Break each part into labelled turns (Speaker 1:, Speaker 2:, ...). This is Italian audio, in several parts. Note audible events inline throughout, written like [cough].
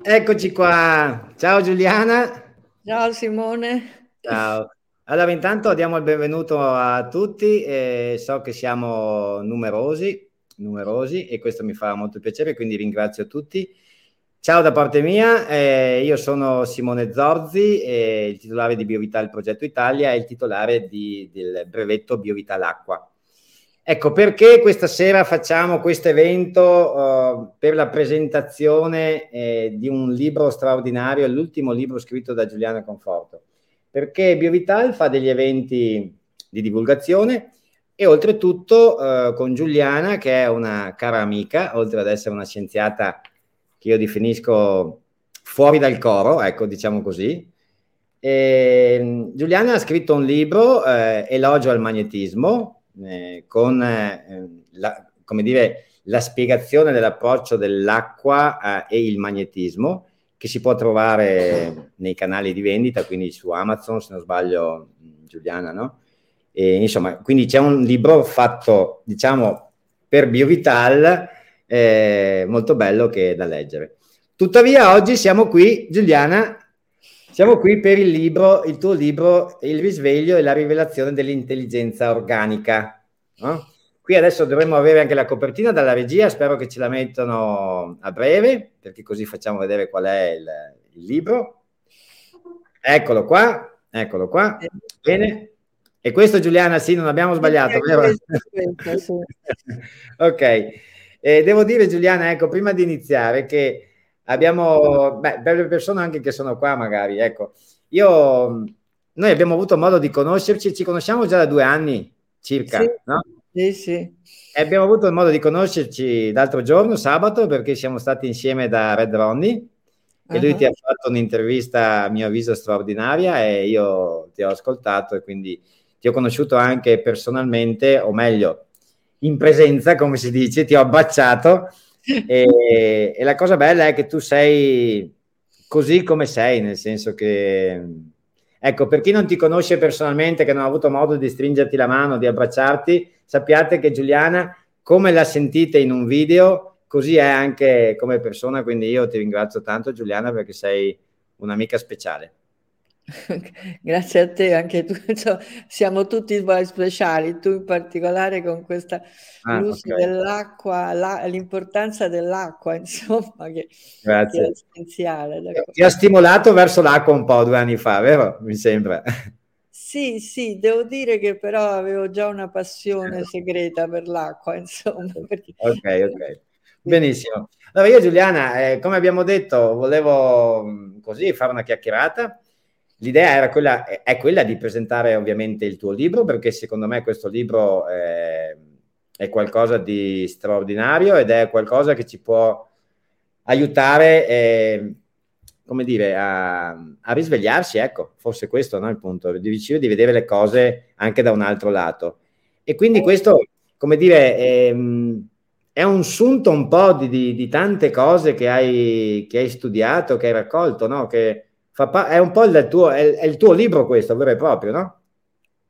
Speaker 1: Eccoci qua. Ciao Giuliana.
Speaker 2: Ciao Simone.
Speaker 1: Ciao. Allora, intanto diamo il benvenuto a tutti. Eh, so che siamo numerosi, numerosi e questo mi fa molto piacere, quindi ringrazio tutti. Ciao da parte mia, eh, io sono Simone Zorzi, eh, il titolare di Biovital Progetto Italia e il titolare di, del brevetto Biovital Acqua. Ecco, perché questa sera facciamo questo evento uh, per la presentazione eh, di un libro straordinario, l'ultimo libro scritto da Giuliana Conforto? Perché Biovital fa degli eventi di divulgazione e oltretutto uh, con Giuliana, che è una cara amica, oltre ad essere una scienziata che io definisco fuori dal coro, ecco, diciamo così, e, Giuliana ha scritto un libro, eh, Elogio al magnetismo, eh, con eh, la, come dire, la spiegazione dell'approccio dell'acqua eh, e il magnetismo che si può trovare nei canali di vendita, quindi su Amazon, se non sbaglio, Giuliana, no? E, insomma, quindi c'è un libro fatto, diciamo, per Biovital, eh, molto bello che è da leggere. Tuttavia, oggi siamo qui, Giuliana, siamo qui per il libro, il tuo libro, Il risveglio e la rivelazione dell'intelligenza organica. No? Qui adesso dovremmo avere anche la copertina dalla regia, spero che ce la mettano a breve, perché così facciamo vedere qual è il, il libro. Eccolo qua, eccolo qua. Bene. E questo Giuliana, sì, non abbiamo sbagliato, vero? [laughs] ok. Eh, devo dire Giuliana, ecco, prima di iniziare che abbiamo, beh, per le persone anche che sono qua magari, ecco, io, noi abbiamo avuto modo di conoscerci, ci conosciamo già da due anni circa,
Speaker 2: sì,
Speaker 1: no?
Speaker 2: Sì, sì.
Speaker 1: E abbiamo avuto modo di conoscerci l'altro giorno, sabato, perché siamo stati insieme da Red Ronnie e lui uh-huh. ti ha fatto un'intervista a mio avviso straordinaria e io ti ho ascoltato e quindi ti ho conosciuto anche personalmente, o meglio, in presenza, come si dice, ti ho abbracciato e, e, la cosa bella è che tu sei così come sei, nel senso che, ecco, per chi non ti conosce personalmente, che non ha avuto modo di stringerti la mano, di abbracciarti, sappiate che Giuliana, come la sentite in un video, così è anche come persona, quindi io ti ringrazio tanto Giuliana perché sei un'amica speciale. [laughs]
Speaker 2: Grazie a te, anche tu, [laughs] cioè, siamo tutti speciali, tu in particolare con questa ah, luce okay. dell'acqua, la, l'importanza dell'acqua, [laughs] insomma, che, che è essenziale.
Speaker 1: Ti ha stimolato verso l'acqua un po' due anni fa, vero? Mi sembra.
Speaker 2: Sì, sì, devo dire che però avevo già una passione segreta per l'acqua, insomma. Perché...
Speaker 1: Ok, ok. Benissimo. Allora io Giuliana, eh, come abbiamo detto, volevo così fare una chiacchierata L'idea quella, è quella di presentare ovviamente il tuo libro, perché secondo me questo libro è, è qualcosa di straordinario ed è qualcosa che ci può aiutare, eh, come dire, a, a, risvegliarsi, ecco, forse questo no, il punto, di riuscire di vedere le cose anche da un altro lato. E quindi questo, come dire, è, è un sunto un po' di, di, di tante cose che hai, che hai, studiato, che hai raccolto, no? Che, Pa- è un po' il tuo, è, è il tuo libro questo, vero e proprio, no?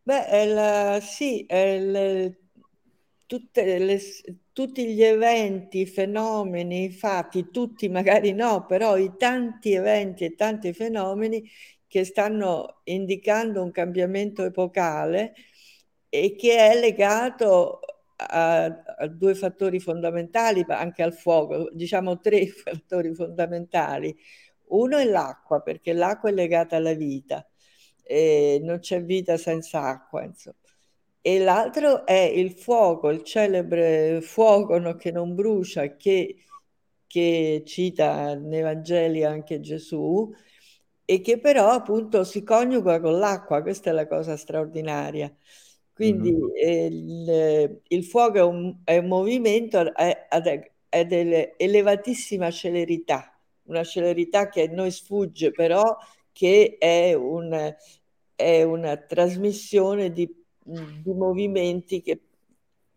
Speaker 2: Beh, è la, sì, è le, le, tutti gli eventi, fenomeni, fatti, tutti magari no, però i tanti eventi e tanti fenomeni che stanno indicando un cambiamento epocale e che è legato a, a, due fattori fondamentali, anche al fuoco, diciamo tre [laughs] fattori fondamentali. Uno è l'acqua, perché l'acqua è legata alla vita, e non c'è vita senza acqua, insomma. E l'altro è il fuoco, il celebre fuoco no, che non brucia, che, che cita nei Vangeli anche Gesù, e che però appunto si coniuga con l'acqua, questa è la cosa straordinaria. Quindi mm-hmm. eh, il, il, fuoco è un, è un movimento ad, ad elevatissima celerità, una celerità che a noi sfugge, però che è, un, è una trasmissione di, di movimenti che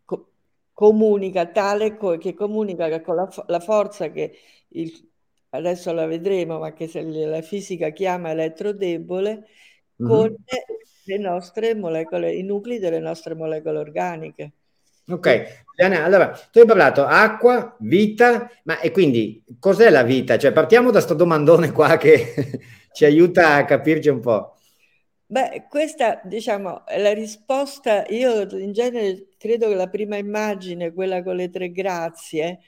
Speaker 2: co- comunica, tale co- che comunica con la, la forza che il, adesso la vedremo, ma che la fisica chiama elettrodebole, mm-hmm. con le nostre molecole, i nuclei delle nostre molecole organiche.
Speaker 1: Ok, allora tu hai parlato acqua, vita, ma e quindi cos'è la vita? Cioè partiamo da sto domandone qua che [laughs] ci aiuta a capirci un po'.
Speaker 2: Beh, questa diciamo è la risposta, io in genere credo che la prima immagine, quella con le tre grazie,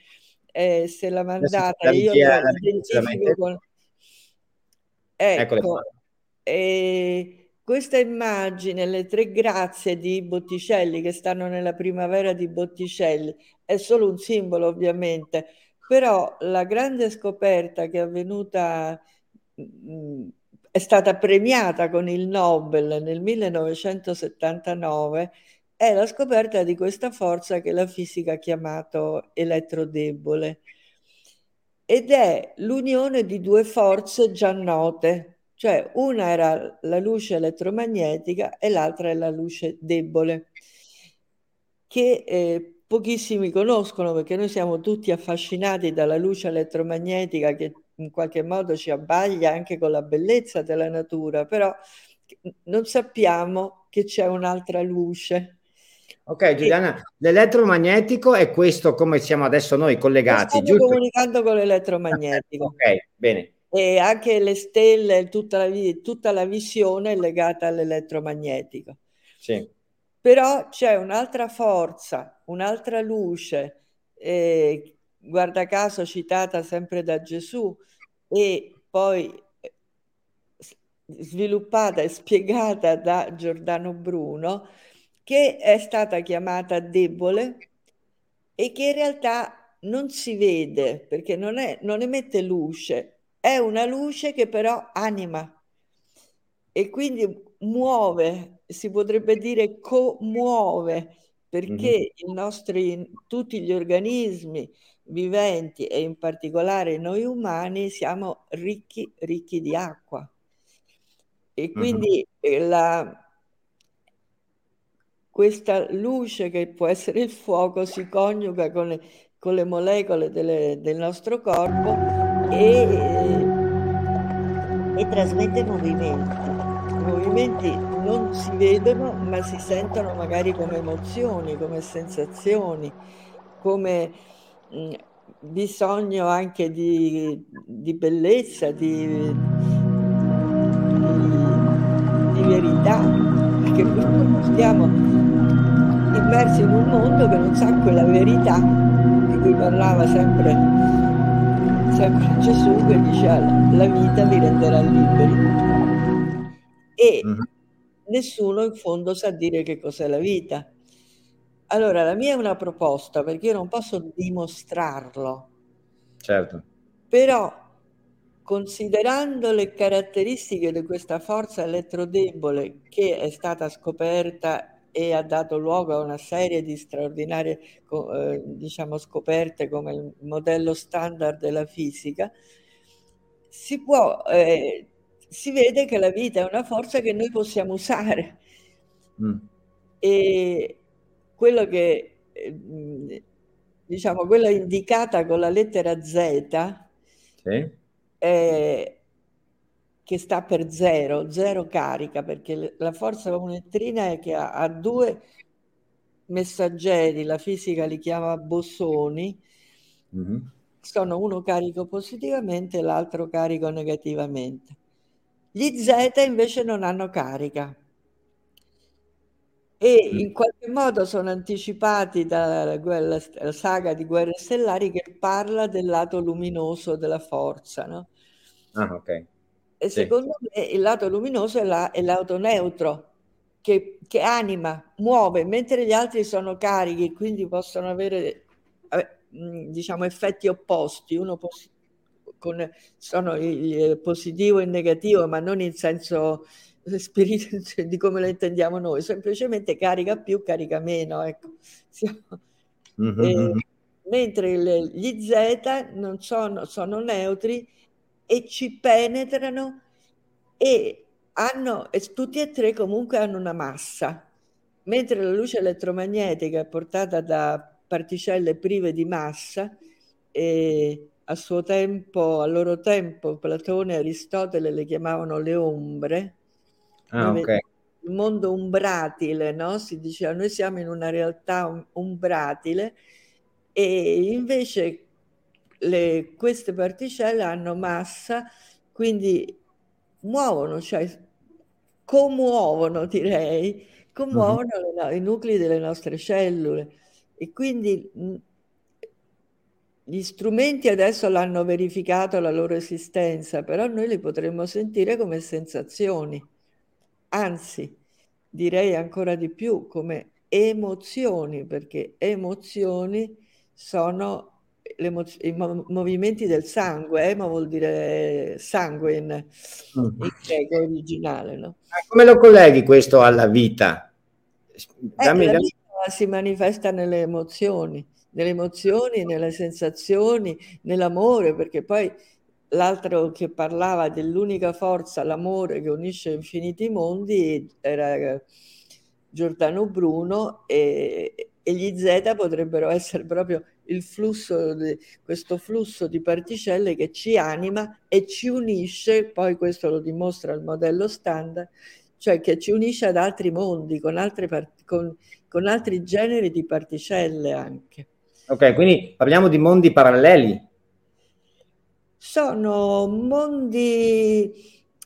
Speaker 2: eh, se la mandata, io la identifico con... Ecco, e questa immagine, le tre grazie di Botticelli che stanno nella primavera di Botticelli, è solo un simbolo ovviamente, però la grande scoperta che è avvenuta, mm, è stata premiata con il Nobel nel 1979, è la scoperta di questa forza che la fisica ha chiamato elettrodebole. Ed è l'unione di due forze già note, cioè una era la luce elettromagnetica e l'altra è la luce debole, che eh, pochissimi conoscono perché noi siamo tutti affascinati dalla luce elettromagnetica che in qualche modo ci abbaglia anche con la bellezza della natura, però non sappiamo che c'è un'altra luce.
Speaker 1: Ok Giuliana, l'elettromagnetico è questo come siamo adesso noi collegati.
Speaker 2: Stiamo comunicando con l'elettromagnetico.
Speaker 1: Ok, bene
Speaker 2: e anche le stelle, tutta la, tutta la visione è legata all'elettromagnetico.
Speaker 1: Sì.
Speaker 2: Però c'è un'altra forza, un'altra luce, eh, guarda caso citata sempre da Gesù e poi eh, sviluppata e spiegata da Giordano Bruno, che è stata chiamata debole e che in realtà non si vede perché non, è, non emette luce, è una luce che però anima e quindi muove, si potrebbe dire commuove, perché mm-hmm. nostri, tutti gli organismi viventi e in particolare noi umani siamo ricchi, ricchi di acqua. E quindi mm-hmm. la, questa luce che può essere il fuoco si coniuga con le, con le molecole delle, del nostro corpo e, e trasmette movimenti. I movimenti non si vedono ma si sentono magari come emozioni, come sensazioni, come mh, bisogno anche di, di bellezza, di, di, di verità, perché purtroppo stiamo immersi in un mondo che non sa quella verità di cui parlava sempre sempre Gesù che dice la vita vi renderà liberi e mm-hmm. nessuno in fondo sa dire che cos'è la vita. Allora la mia è una proposta perché io non posso dimostrarlo.
Speaker 1: Certo.
Speaker 2: Però considerando le caratteristiche di questa forza elettrodebole che è stata scoperta e ha dato luogo a una serie di straordinarie eh, diciamo, scoperte come il modello standard della fisica, si, può, eh, si vede che la vita è una forza che noi possiamo usare. Mm. E quello che, eh, diciamo, quella indicata con la lettera Z, sì. è, che sta per zero, zero carica, perché la forza elettrina è che ha, ha, due messaggeri, la fisica li chiama bossoni, mm-hmm. sono uno carico positivamente e l'altro carico negativamente. Gli Z invece non hanno carica e mm. in qualche modo sono anticipati dalla saga di Guerre Stellari che parla del lato luminoso della forza. No?
Speaker 1: Ah, ok.
Speaker 2: E sì. secondo me il lato luminoso è, la, è l'auto neutro che, che, anima, muove, mentre gli altri sono carichi, quindi possono avere diciamo effetti opposti. Uno pos- con, sono il positivo e il negativo, ma non in senso spirito [laughs] di come lo intendiamo noi, semplicemente carica più, carica meno. Ecco. [laughs] Siamo, mm-hmm. e, mm-hmm. mentre le, gli Z non sono, sono neutri e ci penetrano e hanno, e tutti e tre comunque hanno una massa, mentre la luce elettromagnetica è portata da particelle prive di massa e a suo tempo, al loro tempo, Platone e Aristotele le chiamavano le ombre.
Speaker 1: Ah, okay.
Speaker 2: Il mondo umbratile, no? Si diceva noi siamo in una realtà umbratile e invece le, queste particelle hanno massa, quindi muovono, cioè commuovono direi, commuovono uh-huh. i nuclei delle nostre cellule e quindi gli strumenti adesso l'hanno verificato la loro esistenza, però noi li potremmo sentire come sensazioni, anzi direi ancora di più come emozioni, perché emozioni sono i movimenti del sangue, emo vuol dire sangue in, mm. in greco originale. No?
Speaker 1: Come lo colleghi questo alla vita?
Speaker 2: Dammi, eh, la vita si manifesta nelle emozioni, nelle emozioni, nelle sensazioni, nell'amore, perché poi l'altro che parlava dell'unica forza, l'amore che unisce infiniti mondi, era Giordano Bruno e, e gli Z potrebbero essere proprio il flusso, di, questo flusso di particelle che ci anima e ci unisce, poi questo lo dimostra il modello standard, cioè che ci unisce ad altri mondi, con, altre con, con altri generi di particelle anche.
Speaker 1: Ok, quindi parliamo di mondi paralleli.
Speaker 2: Sono mondi,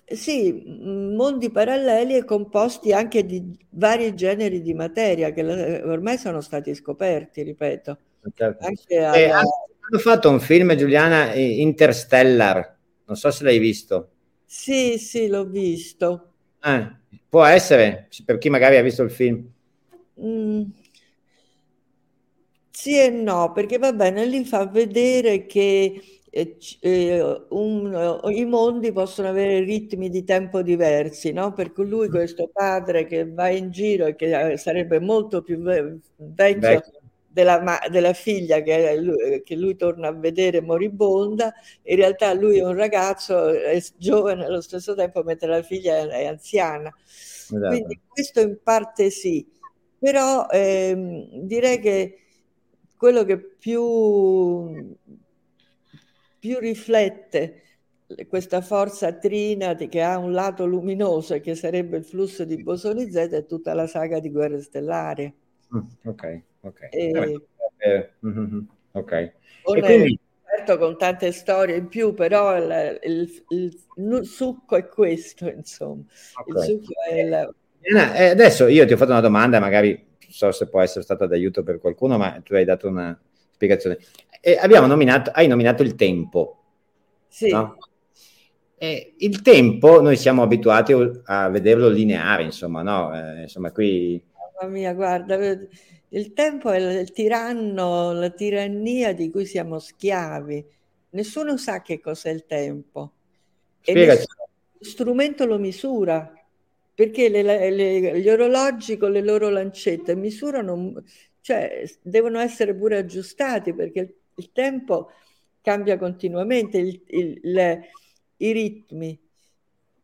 Speaker 2: sì, mondi paralleli e composti anche di vari generi di materia che ormai sono stati scoperti, ripeto.
Speaker 1: Certo. Alla... Eh, hanno fatto un film, Giuliana, Interstellar, non so se l'hai visto.
Speaker 2: Sì, sì, l'ho visto.
Speaker 1: Eh, può essere, per chi magari ha visto il film.
Speaker 2: Mm, sì e no, perché va bene, lì fa vedere che eh, eh, un, i mondi possono avere ritmi di tempo diversi, no? Per cui lui, questo padre che va in giro e che eh, sarebbe molto più vecchio Vecchio. Della, della figlia che lui, che lui torna a vedere moribonda, in realtà lui è un ragazzo, è giovane allo stesso tempo, mentre la figlia è anziana. Esatto. Quindi questo in parte sì, però ehm, direi che quello che più, più riflette questa forza trina che ha un lato luminoso e che sarebbe il flusso di bosoni Z è tutta la saga di Guerre Stellari.
Speaker 1: Mm, ok, ok. E, eh, mm-hmm, okay.
Speaker 2: Con, quindi... certo con tante storie in più, però il, il, il, il succo è questo, insomma. Okay. Il succo è
Speaker 1: il... Eh, adesso io ti ho fatto una domanda, magari so se può essere stata d'aiuto per qualcuno, ma tu hai dato una spiegazione. E abbiamo nominato, hai nominato il tempo.
Speaker 2: Sì. No?
Speaker 1: E il tempo, noi siamo abituati a vederlo lineare, insomma, no? Eh, insomma, qui...
Speaker 2: Mamma mia, guarda, il tempo è il tiranno, la tirannia di cui siamo schiavi. Nessuno sa che cos'è il tempo. Spiegaci. E strumento lo misura perché le, le, gli orologi con le loro lancette misurano, cioè devono essere pure aggiustati perché il, il tempo cambia continuamente, il, il, i ritmi.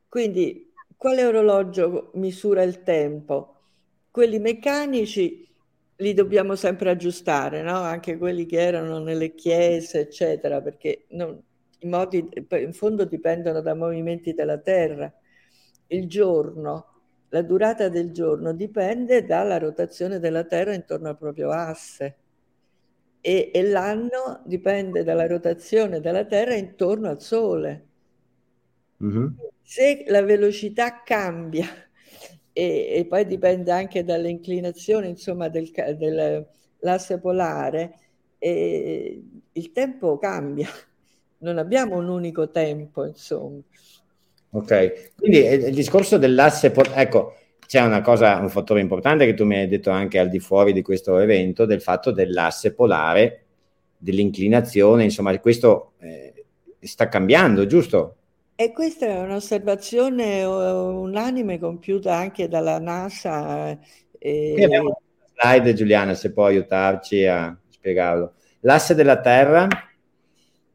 Speaker 2: Quindi quale orologio misura il tempo? Quelli meccanici li dobbiamo sempre aggiustare, no? anche quelli che erano nelle chiese, eccetera, perché non, i modi in fondo dipendono dai movimenti della Terra il giorno, la durata del giorno dipende dalla rotazione della Terra intorno al proprio asse e, e l'anno dipende dalla rotazione della Terra intorno al Sole. Mm-hmm. Se la velocità cambia e, e, poi dipende anche dall'inclinazione insomma del, dell'asse polare, e il tempo cambia, non abbiamo un unico tempo insomma.
Speaker 1: Ok, quindi il discorso dell'asse, ecco, c'è una cosa, un fattore importante che tu mi hai detto anche al di fuori di questo evento, del fatto dell'asse polare, dell'inclinazione, insomma, questo eh, sta cambiando, giusto?
Speaker 2: E questa è un'osservazione unanime compiuta anche dalla NASA.
Speaker 1: Eh, abbiamo una slide, Giuliana, se può aiutarci a spiegarlo. L'asse della Terra,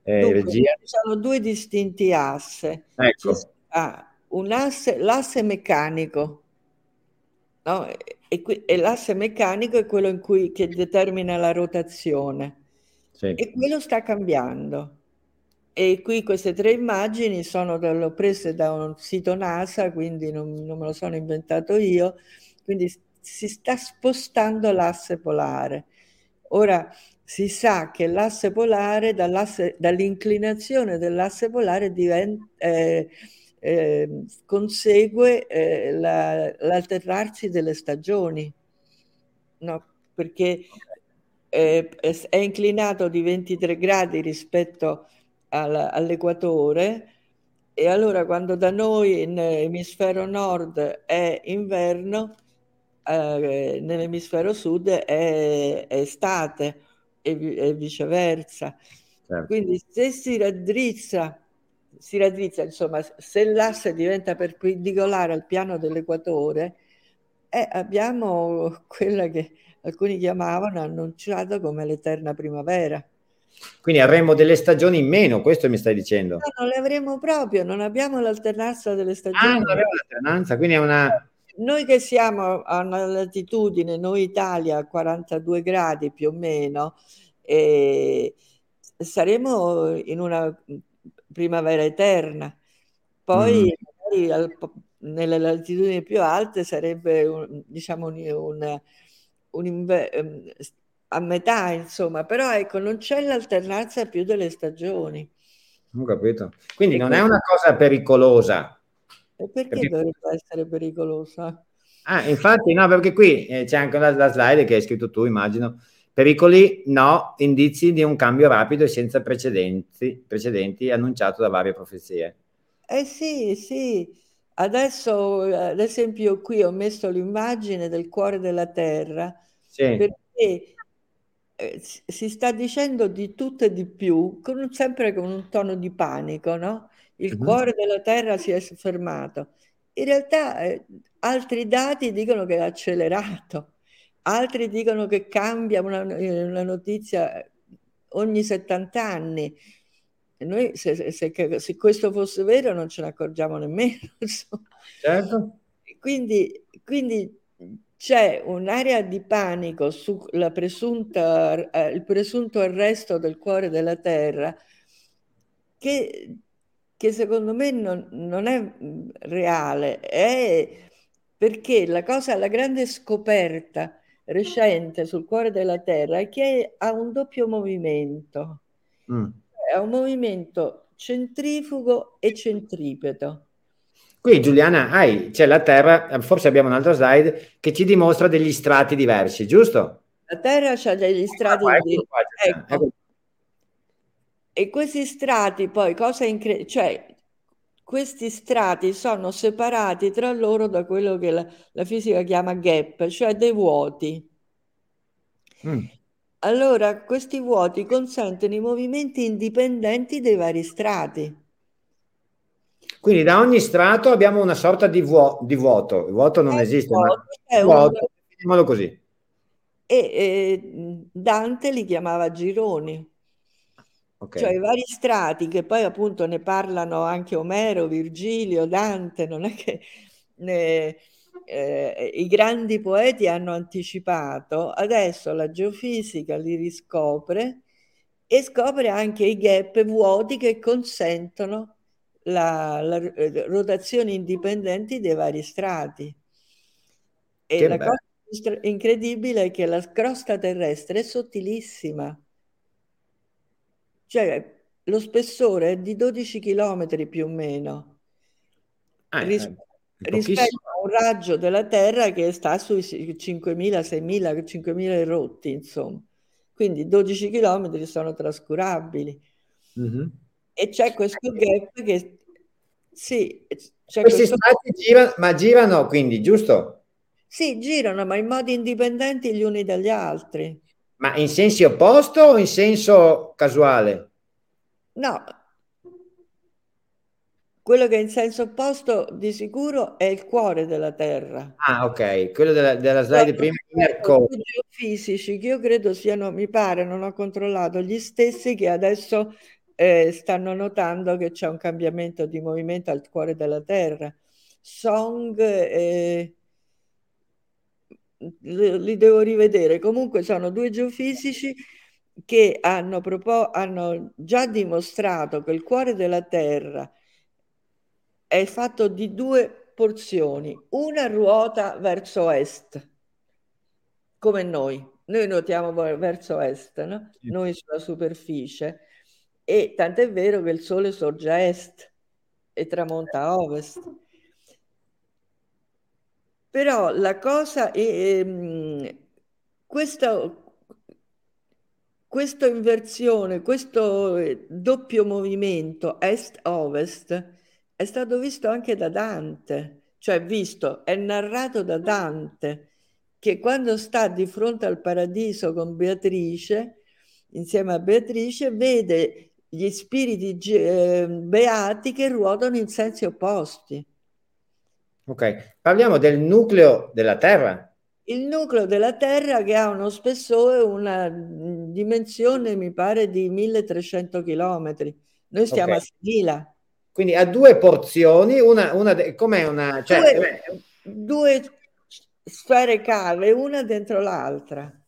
Speaker 2: eh, Dunque, Ci sono due distinti asse. Ecco. Ha un asse, l'asse meccanico, no? e, e, l'asse meccanico è quello in cui, che determina la rotazione sì. e quello sta cambiando. E qui queste tre immagini sono prese da un sito NASA, quindi non, non me lo sono inventato io, quindi si sta spostando l'asse polare. Ora si sa che l'asse polare, dall'asse, dall'inclinazione dell'asse polare diventa, eh, eh, consegue eh, la, l'alternarsi delle stagioni, no? perché è, è inclinato di 23 gradi rispetto al, all'equatore e allora quando da noi in emisfero nord è inverno, eh, nell'emisfero sud è, è estate e, e viceversa. Certo. Quindi se si raddrizza, si raddrizza, insomma, se l'asse diventa perpendicolare al piano dell'equatore, eh, abbiamo quella che alcuni chiamavano annunciata come l'eterna primavera.
Speaker 1: Quindi avremo delle stagioni in meno, questo mi stai dicendo? No,
Speaker 2: non le avremo proprio, non abbiamo l'alternanza delle stagioni. Ah,
Speaker 1: non abbiamo l'alternanza, quindi è una...
Speaker 2: Noi che siamo a una latitudine, noi Italia a 42 gradi più o meno, eh, saremo in una primavera eterna. Poi mm. al, nelle latitudini più alte sarebbe un, diciamo un, un, un inver- ehm, a metà, insomma, però ecco, non c'è l'alternanza più delle stagioni.
Speaker 1: Ho capito. Quindi e non è una cosa pericolosa.
Speaker 2: E perché perché... dovrebbe essere pericolosa?
Speaker 1: Ah, infatti, no, perché qui eh, c'è anche la, la slide che hai scritto tu, immagino. Pericoli no, indizi di un cambio rapido e senza precedenti, precedenti annunciato da varie profezie.
Speaker 2: Eh sì, sì. Adesso, ad esempio, qui ho messo l'immagine del cuore della Terra sì. perché eh, si sta dicendo di tutto e di più, con sempre con un tono di panico, no? Il uh-huh. cuore della Terra si è fermato. In realtà eh, altri dati dicono che è accelerato, altri dicono che cambia una, una notizia ogni 70 anni. noi se, se, se, questo fosse vero non ce ne accorgiamo nemmeno. [laughs] Certo. Quindi, quindi c'è un'area di panico sul eh, presunto arresto del cuore della Terra che, che secondo me non, non, è mm, reale, è perché la cosa, la grande scoperta recente sul cuore della Terra è che ha un doppio movimento, mm. è un movimento centrifugo e centripeto.
Speaker 1: Qui Giuliana, hai, c'è la Terra, forse abbiamo un'altra slide, che ci dimostra degli strati diversi, giusto?
Speaker 2: La Terra ha degli strati ah, ecco, ecco. ecco. E questi strati poi, cosa incredibile, cioè questi strati sono separati tra loro da quello che la, la fisica chiama gap, cioè dei vuoti. Mm. Allora, questi vuoti consentono i movimenti indipendenti dei vari strati.
Speaker 1: Quindi da ogni strato abbiamo una sorta di, vuo- di vuoto. Il vuoto non è esiste, vuoto, ma vuoto, un... così. E,
Speaker 2: e, Dante li chiamava gironi. Okay. Cioè i vari strati che poi appunto ne parlano anche Omero, Virgilio, Dante, non è che ne, eh, i grandi poeti hanno anticipato, adesso la geofisica li riscopre e scopre anche i gap vuoti che consentono la, la eh, rotazione indipendenti dei vari strati. E che la bello. cosa incredibile è che la crosta terrestre è sottilissima. Cioè, lo spessore è di 12 km più o meno. Ah, ris- eh, rispetto a un raggio della Terra che sta sui 5.000, 6.000, 5.000 rotti, insomma. Quindi 12 km sono trascurabili. Mm-hmm. E c'è questo gap che sì,
Speaker 1: questi questo... strati girano, ma girano quindi, giusto?
Speaker 2: Sì, girano, ma in modi indipendenti gli uni dagli altri.
Speaker 1: Ma in senso opposto o in senso casuale?
Speaker 2: No, quello che è in senso opposto di sicuro è il cuore della Terra.
Speaker 1: Ah, ok, quello della, della slide prima.
Speaker 2: Fisici che io credo siano, mi pare, non ho controllato, gli stessi che adesso eh, stanno notando che c'è un cambiamento di movimento al cuore della Terra. Song eh, li devo rivedere. Comunque sono due geofisici che hanno, propo- hanno già dimostrato che il cuore della Terra è fatto di due porzioni, una ruota verso est, come noi. Noi nuotiamo verso est, no? Noi sulla superficie, e tant'è vero che il Sole sorge a est e tramonta a ovest. Però la cosa è, ehm, questa, questa inversione, questo eh, doppio movimento est-ovest è stato visto anche da Dante, cioè visto, è narrato da Dante, che quando sta di fronte al paradiso con Beatrice, insieme a Beatrice, vede gli spiriti eh, beati che ruotano in sensi opposti.
Speaker 1: Ok, parliamo del nucleo della Terra.
Speaker 2: Il nucleo della Terra che ha uno spessore, una dimensione, mi pare, di 1300 km. Noi stiamo okay. a 6000.
Speaker 1: Quindi ha due porzioni, una, una com'è una... Cioè,
Speaker 2: due, eh, due sfere cave, una dentro l'altra.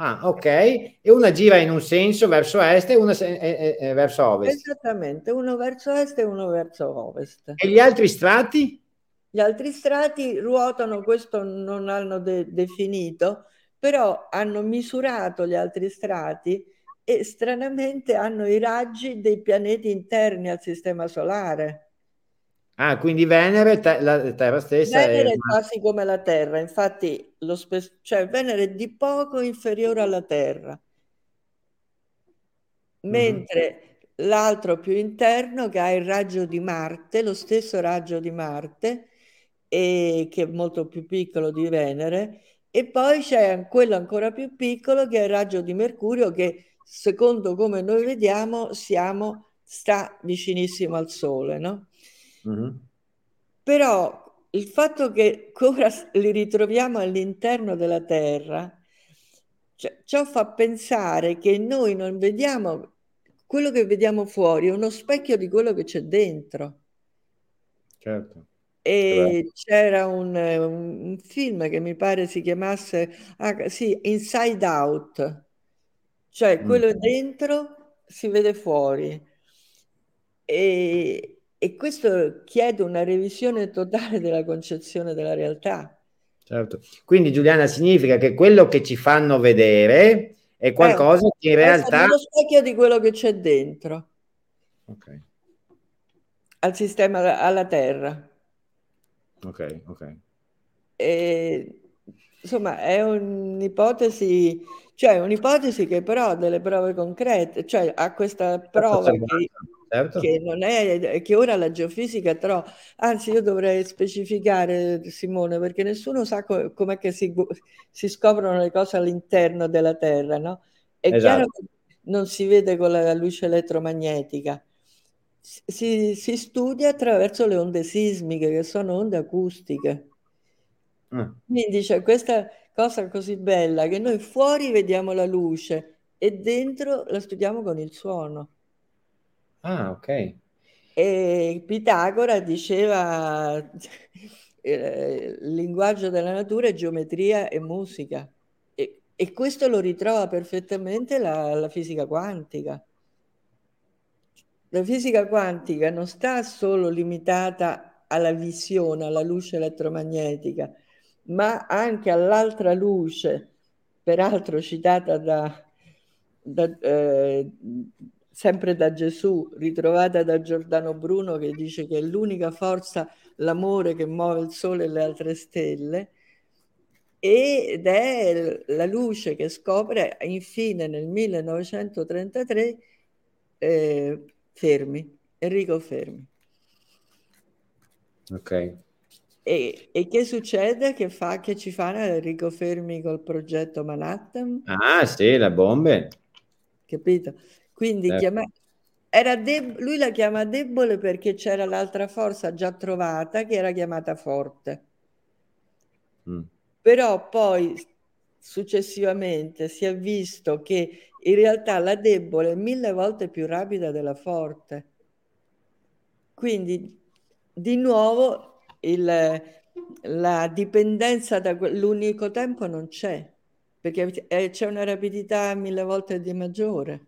Speaker 1: Ah, ok. E una gira in un senso verso est e una se- e- e- verso ovest.
Speaker 2: Esattamente, uno verso est e uno verso ovest.
Speaker 1: E gli altri strati?
Speaker 2: Gli altri strati ruotano, questo non hanno de- definito, però hanno misurato gli altri strati e stranamente hanno i raggi dei pianeti interni al sistema solare.
Speaker 1: Ah, quindi Venere, te- la Terra stessa.
Speaker 2: Venere è, è quasi come la Terra, infatti lo spe- cioè Venere è di poco inferiore alla Terra, mentre mm-hmm. l'altro più interno che ha il raggio di Marte, lo stesso raggio di Marte, e che è molto più piccolo di Venere, e poi c'è quello ancora più piccolo che è il raggio di Mercurio che secondo come noi vediamo, siamo, sta vicinissimo al Sole, no? Mm-hmm. Però il fatto che ora li ritroviamo all'interno della Terra, cioè, ciò fa pensare che noi non vediamo quello che vediamo fuori, è uno specchio di quello che c'è dentro.
Speaker 1: Certo.
Speaker 2: E c'era un, un, film che mi pare si chiamasse ah, sì, Inside Out, cioè quello mm. dentro si vede fuori e, e questo chiede una revisione totale della concezione della realtà.
Speaker 1: Certo. Quindi Giuliana significa che quello che ci fanno vedere è qualcosa eh, che in realtà...
Speaker 2: È lo specchio di quello che c'è dentro. Ok. Al sistema, alla Terra.
Speaker 1: Ok, ok.
Speaker 2: E, insomma, è un'ipotesi cioè un'ipotesi che però ha delle prove concrete, cioè ha questa prova che, certo. che non è che ora la geofisica però anzi io dovrei specificare Simone perché nessuno sa co- com'è che si, si, scoprono le cose all'interno della Terra, no? È esatto. chiaro che non si vede con la luce elettromagnetica. Si, si studia attraverso le onde sismiche, che sono onde acustiche. Mm. Quindi c'è questa cosa così bella che noi fuori vediamo la luce e dentro la studiamo con il suono.
Speaker 1: Ah, ok.
Speaker 2: E Pitagora diceva eh, il linguaggio della natura è geometria e musica. E, e questo lo ritrova perfettamente la, la fisica quantica. La fisica quantica non sta solo limitata alla visione, alla luce elettromagnetica, ma anche all'altra luce, peraltro citata da, da, eh, sempre da Gesù, ritrovata da Giordano Bruno che dice che è l'unica forza, l'amore che muove il sole e le altre stelle, ed è la luce che scopre infine nel 1933 eh, Fermi, Enrico Fermi.
Speaker 1: Ok.
Speaker 2: E, e, che succede? Che fa che ci fa Enrico Fermi col progetto Manhattan?
Speaker 1: Ah, sì, le bombe.
Speaker 2: Capito? Quindi certo. chiama, era deb- lui la chiama debole perché c'era l'altra forza già trovata che era chiamata forte. Mm. Però poi successivamente si è visto che in realtà la debole è mille volte più rapida della forte. Quindi di nuovo il, la dipendenza da l'unico tempo non c'è, perché c'è una rapidità mille volte di maggiore.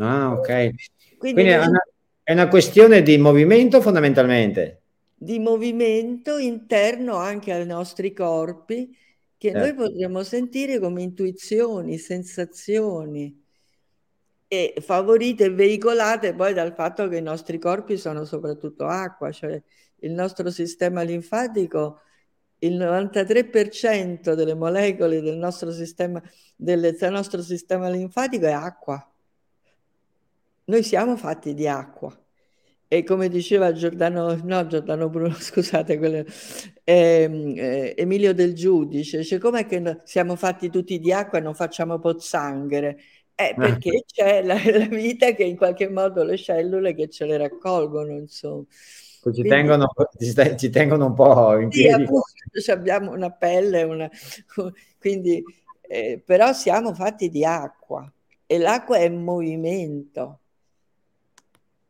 Speaker 1: Ah, ok. Quindi, Quindi è, una, è una questione di movimento fondamentalmente.
Speaker 2: Di movimento interno anche ai nostri corpi che noi certo. potremmo sentire come intuizioni, sensazioni e favorite e veicolate poi dal fatto che i nostri corpi sono soprattutto acqua, cioè il nostro sistema linfatico, il 93% delle molecole del nostro sistema, del, del nostro sistema linfatico è acqua. Noi siamo fatti di acqua. E come diceva Giordano, no Giordano Bruno, [laughs] scusate, quello, eh, eh, Emilio del Giudice, cioè, com'è che siamo fatti tutti di acqua e non facciamo pozzanghere? Eh, perché c'è la, [laughs] la, vita che in qualche modo le cellule che ce le raccolgono, insomma.
Speaker 1: Ci, Quindi, tengono, ci, ci, tengono, un po' in piedi. Sì,
Speaker 2: appunto, abbiamo una pelle, una, [laughs] quindi, eh, però siamo fatti di acqua e l'acqua è movimento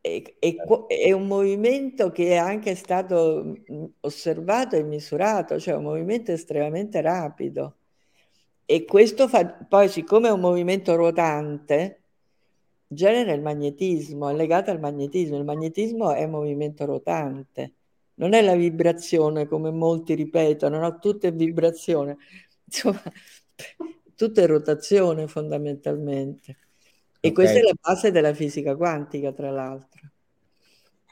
Speaker 2: è, è, un movimento che è anche stato mm, osservato e misurato, cioè un movimento estremamente rapido. E questo fa, poi siccome è un movimento ruotante, genera il magnetismo, è legato al magnetismo. Il magnetismo è movimento ruotante, non è la vibrazione come molti ripetono, no? tutto è vibrazione. [laughs] Insomma, tutto è rotazione fondamentalmente. E okay. questa è la base della fisica quantica, tra l'altro.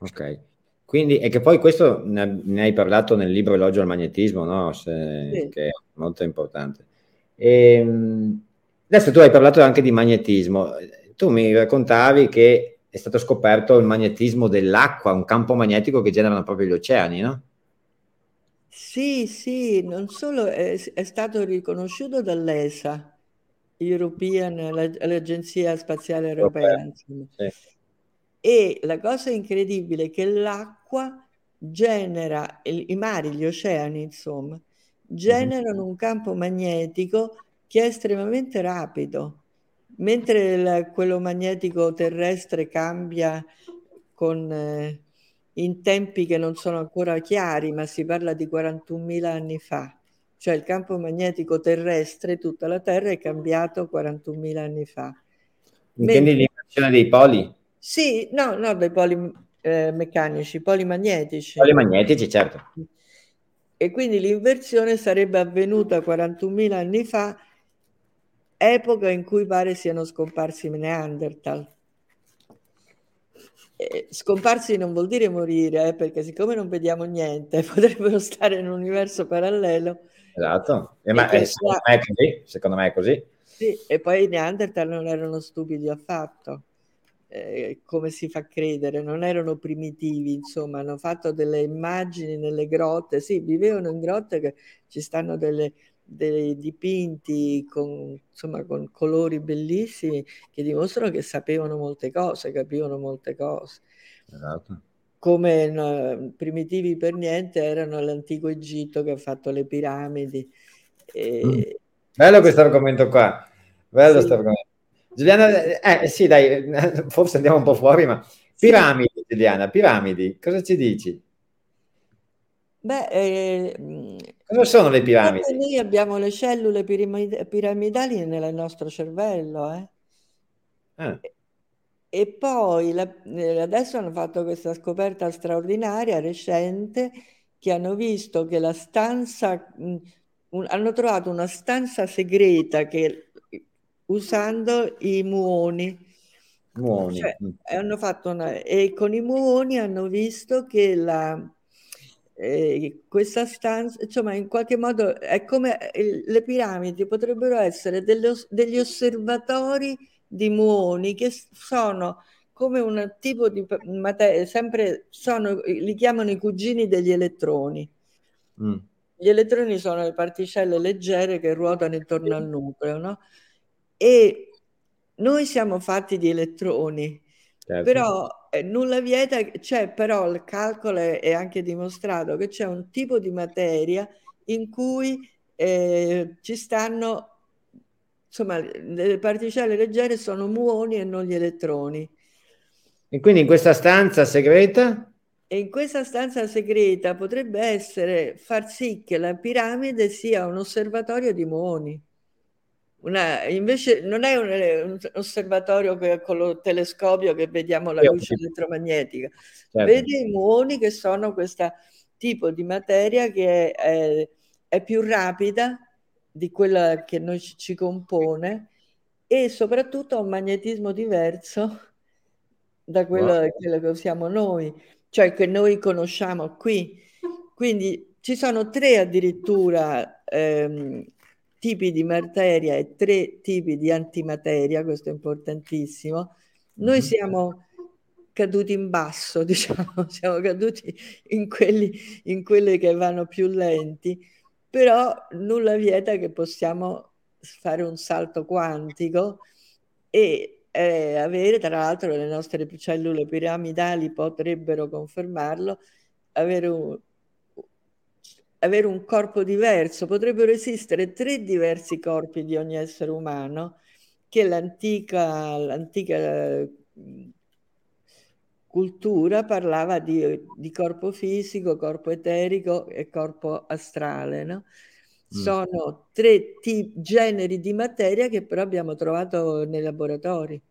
Speaker 1: Ok. Quindi, e che poi questo ne, ne hai parlato nel libro Elogio al magnetismo, no? Se, sì. Che è molto importante. E, ehm, adesso tu hai parlato anche di magnetismo. Tu mi raccontavi che è stato scoperto il magnetismo dell'acqua, un campo magnetico che generano proprio gli oceani, no?
Speaker 2: Sì, sì, non solo è, è stato riconosciuto dall'ESA, European, l'Agenzia Spaziale Europea. Sì. E la cosa incredibile è che l'acqua genera, i mari, gli oceani, insomma, generano un campo magnetico che è estremamente rapido, mentre il, quello magnetico terrestre cambia con, eh, in tempi che non sono ancora chiari, ma si parla di 41.000 anni fa cioè il campo magnetico terrestre, tutta la Terra è cambiato 41.000 anni fa.
Speaker 1: Intendi l'inversione dei poli?
Speaker 2: Sì, no, no, dei poli eh, meccanici, poli magnetici.
Speaker 1: Poli magnetici, certo.
Speaker 2: E quindi l'inversione sarebbe avvenuta 41.000 anni fa, epoca in cui pare siano scomparsi i Neanderthal. Scomparsi non vuol dire morire, eh, perché siccome non vediamo niente, [laughs] potrebbero stare in un universo parallelo
Speaker 1: Esatto, e ma, e secondo, me è così, secondo me è così.
Speaker 2: Sì, e poi i Neanderthal non erano stupidi affatto, eh, come si fa credere, non erano primitivi, insomma, hanno fatto delle immagini nelle grotte, sì, vivevano in grotte che ci stanno delle, dei dipinti con, insomma, con colori bellissimi che dimostrano che sapevano molte cose, capivano molte cose. Esatto come no, primitivi per niente erano l'antico Egitto che ha fatto le piramidi.
Speaker 1: E... Mm. Bello questo argomento qua, bello questo sì. argomento. Giuliana, eh, sì dai, [laughs] forse andiamo un po' fuori, ma piramidi, sì. Giuliana, piramidi, cosa ci dici?
Speaker 2: Beh, eh,
Speaker 1: cosa sono le piramidi?
Speaker 2: Noi abbiamo le cellule piramidali nel nostro cervello, eh? Ah. E poi la, eh, adesso hanno fatto questa scoperta straordinaria, recente, che hanno visto che la stanza, mh, un, hanno trovato una stanza segreta che, usando i muoni. Muoni. Cioè, hanno fatto una, e con i muoni hanno visto che la, eh, questa stanza, insomma, in qualche modo è come eh, le piramidi potrebbero essere delle, degli osservatori di muoni che sono come un tipo di materia, sempre sono, li chiamano i cugini degli elettroni. Mm. Gli elettroni sono le particelle leggere che ruotano intorno al nucleo, no? E noi siamo fatti di elettroni, certo. però eh, nulla vieta, c'è però il calcolo è anche dimostrato che c'è un tipo di materia in cui eh, ci stanno insomma, le particelle leggere sono muoni e non gli elettroni.
Speaker 1: E quindi in questa stanza segreta?
Speaker 2: E in questa stanza segreta potrebbe essere far sì che la piramide sia un osservatorio di muoni. una, invece non è un, un, osservatorio che, con lo telescopio che vediamo la luce elettromagnetica, certo. vede i muoni che sono questo tipo di materia che è, è, più rapida di quella che noi ci, ci compone e soprattutto ha un magnetismo diverso da quello, wow. quello che usiamo noi, cioè che noi conosciamo qui. Quindi ci sono tre addirittura ehm, tipi di materia e tre tipi di antimateria, questo è importantissimo. Noi mhm. siamo caduti in basso, [laughs] diciamo, siamo caduti in quelli, in quelli che vanno più lenti, però nulla vieta che possiamo fare un salto quantico e eh, avere, tra l'altro, le nostre cellule piramidali potrebbero confermarlo, avere un, avere un corpo diverso, potrebbero esistere tre diversi corpi di ogni essere umano che l'antica, l'antica cultura parlava di, di, corpo fisico, corpo eterico e corpo astrale. No? Mm. Sono tre t- generi di materia che però abbiamo trovato nei laboratori.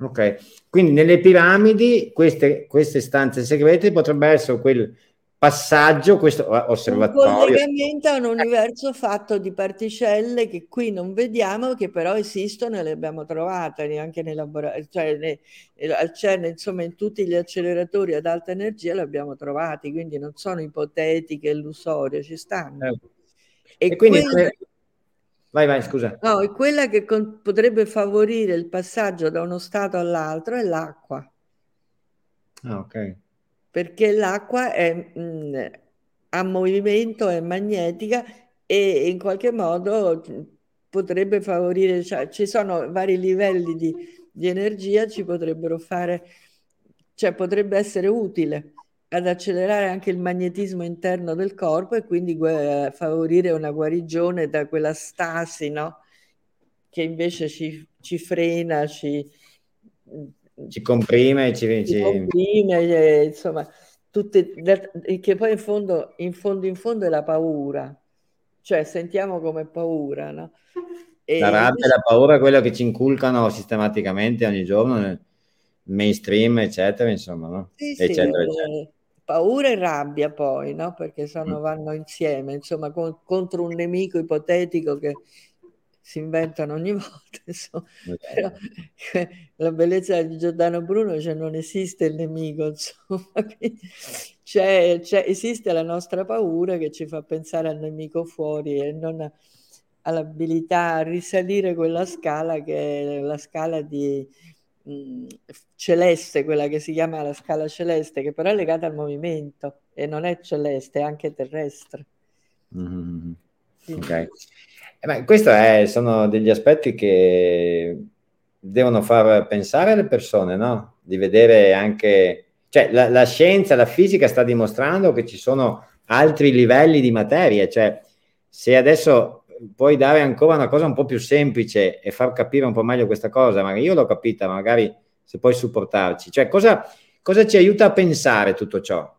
Speaker 1: Ok, quindi nelle piramidi queste, queste stanze segrete potrebbero essere quel passaggio, questo osservatorio.
Speaker 2: Un collegamento a un universo fatto di particelle che qui non vediamo, che però esistono e le abbiamo trovate anche nei laboratori, cioè nei, al CERN, insomma in tutti gli acceleratori ad alta energia le abbiamo trovati, quindi non sono ipotetiche, illusorie, ci stanno. Eh.
Speaker 1: E, e, quindi... Quella... Vai, vai, scusa.
Speaker 2: No, e quella che con... potrebbe favorire il passaggio da uno stato all'altro è l'acqua.
Speaker 1: Ah, ok
Speaker 2: perché l'acqua è, mh, mm, ha movimento, è magnetica e in qualche modo potrebbe favorire, cioè, ci sono vari livelli di, di energia, ci potrebbero fare, cioè potrebbe essere utile ad accelerare anche il magnetismo interno del corpo e quindi gu- favorire una guarigione da quella stasi, no? Che invece ci, ci frena, ci,
Speaker 1: ci comprime, ci,
Speaker 2: ci comprime, eh, insomma, tutte, che poi in fondo, in fondo, in fondo è la paura, cioè sentiamo come paura, no?
Speaker 1: E la rabbia e la paura è quello che ci inculcano sistematicamente ogni giorno nel mainstream, eccetera, insomma, no?
Speaker 2: Sì, eccetera, sì, eccetera. Paura e rabbia poi, no? Perché sono, mm. vanno insieme, insomma, con, contro un nemico ipotetico che si inventano ogni [laughs] volta. Insomma. Però, [laughs] la bellezza di Giordano Bruno cioè non esiste il nemico, [laughs] insomma. C'è, c'è, esiste la nostra paura che ci fa pensare al nemico fuori e non all'abilità a risalire quella scala che è la scala di mh, celeste, quella che si chiama la scala celeste, che però è legata al movimento e non è celeste, è anche terrestre.
Speaker 1: Mm-hmm. Ok. Eh questi sono degli aspetti che devono far pensare alle persone, no? Di vedere anche, cioè la, la, scienza, la fisica sta dimostrando che ci sono altri livelli di materia, cioè se adesso puoi dare ancora una cosa un po' più semplice e far capire un po' meglio questa cosa, magari io l'ho capita, magari se puoi supportarci, cioè cosa, cosa ci aiuta a pensare tutto ciò?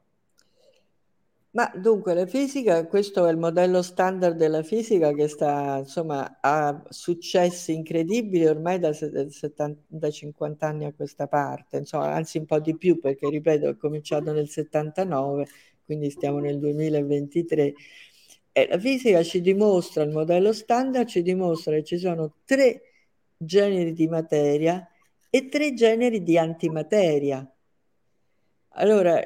Speaker 2: Ma dunque, la fisica, questo è il modello standard della fisica che sta, insomma, ha successi incredibili ormai da, 70, da 50 anni a questa parte, insomma, anzi un po' di più perché, ripeto, è cominciato nel 79, quindi stiamo nel 2023. E la fisica ci dimostra, il modello standard ci dimostra che ci sono tre generi di materia e tre generi di antimateria. Allora,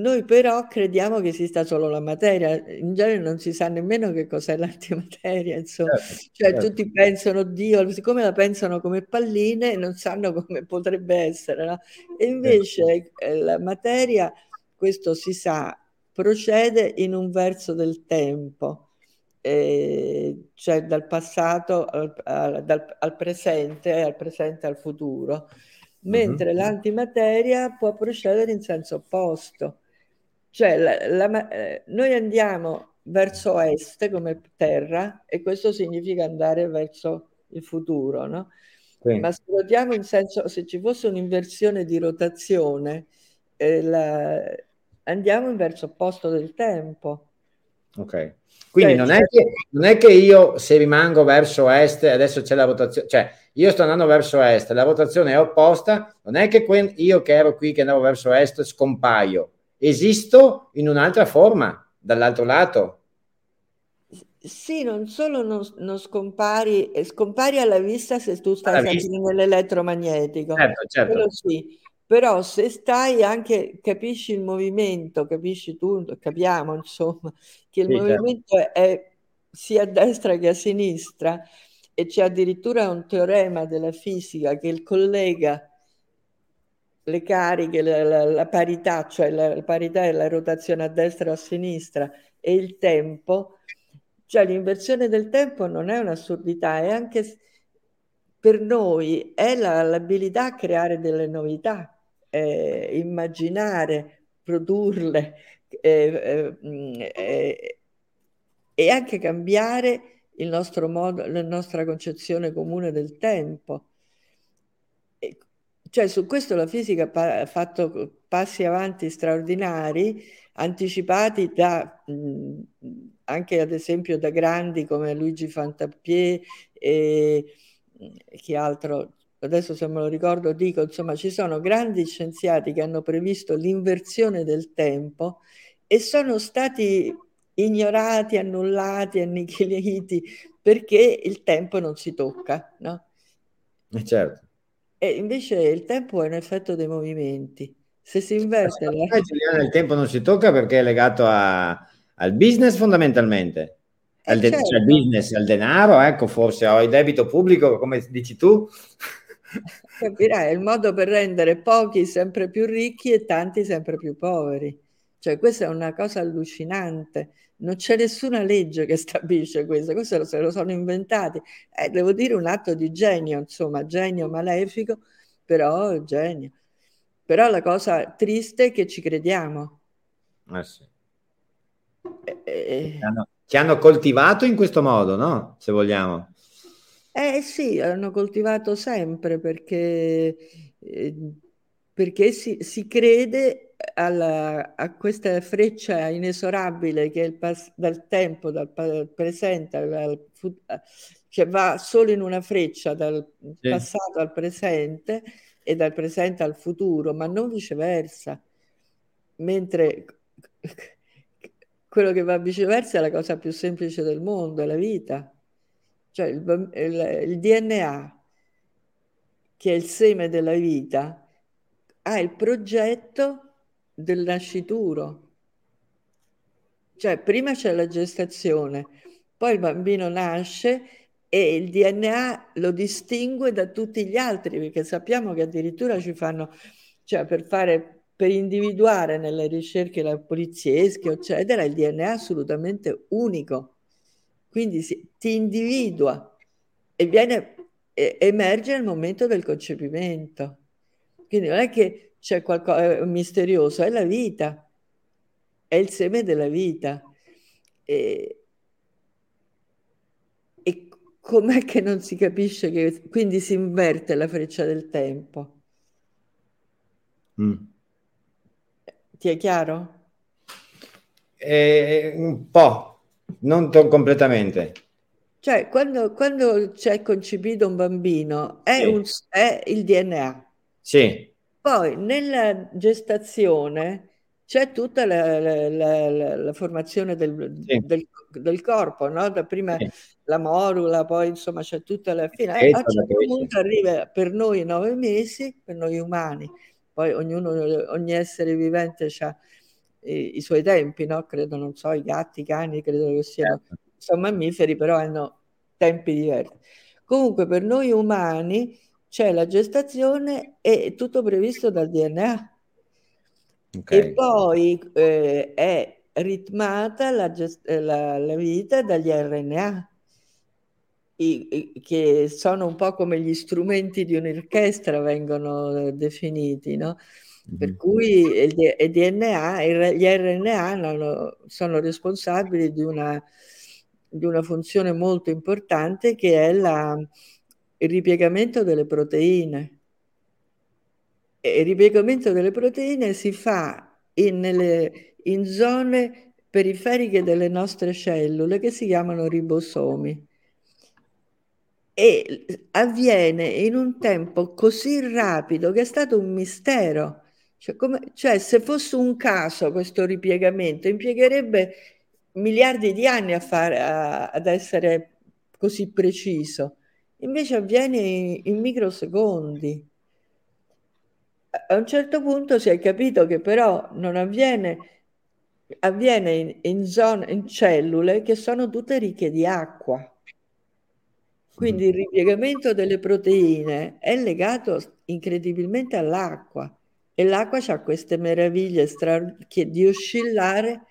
Speaker 2: noi però crediamo che esista solo la materia, in genere non si sa nemmeno che cos'è l'antimateria, insomma, certo, cioè certo. tutti pensano, Dio, siccome la pensano come palline, non sanno come potrebbe essere, no? E invece certo. La materia, questo si sa, procede in un verso del tempo, eh, cioè dal passato al, al, dal, al presente, al presente al futuro mentre mm-hmm. l'antimateria può procedere in senso opposto. Cioè, la, la, eh, noi andiamo verso est come Terra e questo significa andare verso il futuro, no? Sì. Ma se guardiamo in senso, se ci fosse un'inversione di rotazione, eh, la, andiamo in verso opposto del tempo.
Speaker 1: Ok. Quindi non è, che, non è, che, io se rimango verso est, adesso c'è la votazione, cioè io sto andando verso est, la votazione è opposta, non è che que- io che ero qui che andavo verso est scompaio, esisto in un'altra forma dall'altro lato.
Speaker 2: Sì, non solo non, non scompari, eh, scompari alla vista se tu stai sempre nell'elettromagnetico, certo, certo. Sì. però se stai anche, capisci il movimento, capisci tu, capiamo insomma, che il sì, certo. movimento certo. è sia a destra che a sinistra e c'è addirittura un teorema della fisica che collega le cariche, la, la, la parità, cioè la, la parità e la rotazione a destra o a sinistra e il tempo, cioè l'inversione del tempo non è un'assurdità, è anche per noi è la, l'abilità a creare delle novità, eh, immaginare, produrle eh, eh, e anche cambiare il nostro modo, la nostra concezione comune del tempo. Cioè, su questo la fisica ha fatto passi avanti straordinari, anticipati da, mh, anche ad esempio da grandi come Luigi Fantapié e chi altro, adesso se me lo ricordo dico, insomma ci sono grandi scienziati che hanno previsto l'inversione del tempo e sono stati ignorati, annullati, annichiliti perché il tempo non si tocca, no?
Speaker 1: Eh, certo.
Speaker 2: E invece il tempo è un effetto dei movimenti. Se si inverte... La...
Speaker 1: Giuliana, il tempo non si tocca perché è legato a, al business fondamentalmente. Eh, al de- certo. cioè, business, al denaro, ecco, forse ho il debito pubblico, come dici tu. [laughs]
Speaker 2: Capirai, è il modo per rendere pochi sempre più ricchi e tanti sempre più poveri. Cioè, questa è una cosa allucinante. Non c'è nessuna legge che stabilisce questo, questo se lo sono inventati. Eh, devo dire un atto di genio, insomma, genio malefico, però genio. Però la cosa triste è che ci crediamo.
Speaker 1: Eh sì. Eh, eh, hanno, che hanno coltivato in questo modo, no? Se vogliamo.
Speaker 2: Eh sì, hanno coltivato sempre perché, eh, perché si, si crede alla, a questa freccia inesorabile che è il pas- dal tempo, dal pa- presente, al, che va solo in una freccia dal sì. passato al presente e dal presente al futuro, ma non viceversa. Mentre quello che va viceversa è la cosa più semplice del mondo, è la vita. Cioè il, il, il DNA, che è il seme della vita, ha il progetto del nascituro. Cioè, prima c'è la gestazione, poi il bambino nasce e il DNA lo distingue da tutti gli altri, perché sappiamo che addirittura ci fanno, cioè per fare, per individuare nelle ricerche la poliziesche, eccetera, il DNA è assolutamente unico. Quindi si, ti individua e viene, emerge nel momento del concepimento. Quindi non è che c'è qualcosa misterioso, è la vita, è il seme della vita. E, e com'è che non si capisce che quindi si inverte la freccia del tempo? Mm. Ti è chiaro?
Speaker 1: Eh, un po', non to- completamente.
Speaker 2: Cioè, quando, quando c'è concepito un bambino, è, sì. un, è il DNA.
Speaker 1: Sì.
Speaker 2: Poi nella gestazione c'è tutta la, la, la, la formazione del, sì. del, del, corpo, no? Da prima sì. la morula, poi insomma c'è tutta la fine. Eh, a un certo punto arriva per noi nove mesi, per noi umani, poi ognuno, ogni essere vivente ha i, i, suoi tempi, no? Credo, non so, i gatti, i cani, credo che siano, certo. sono mammiferi, però hanno tempi diversi. Comunque per noi umani c'è la gestazione e tutto previsto dal DNA. Okay. E poi eh, è ritmata la, gest- la, la, vita dagli RNA, i, i, che sono un po' come gli strumenti di un'orchestra, vengono definiti, no? Per mm-hmm. cui il, il DNA, gli RNA sono responsabili di una, di una funzione molto importante che è la, il ripiegamento delle proteine. E il ripiegamento delle proteine si fa in, nelle, in zone periferiche delle nostre cellule che si chiamano ribosomi e avviene in un tempo così rapido che è stato un mistero. Cioè, come, cioè se fosse un caso questo ripiegamento, impiegherebbe miliardi di anni a fare, a, ad essere così preciso. Invece avviene in, microsecondi. A un certo punto si è capito che però non avviene, avviene in, in, zone, in cellule che sono tutte ricche di acqua. Quindi il ripiegamento delle proteine è legato incredibilmente all'acqua e l'acqua ha queste meraviglie stra- di oscillare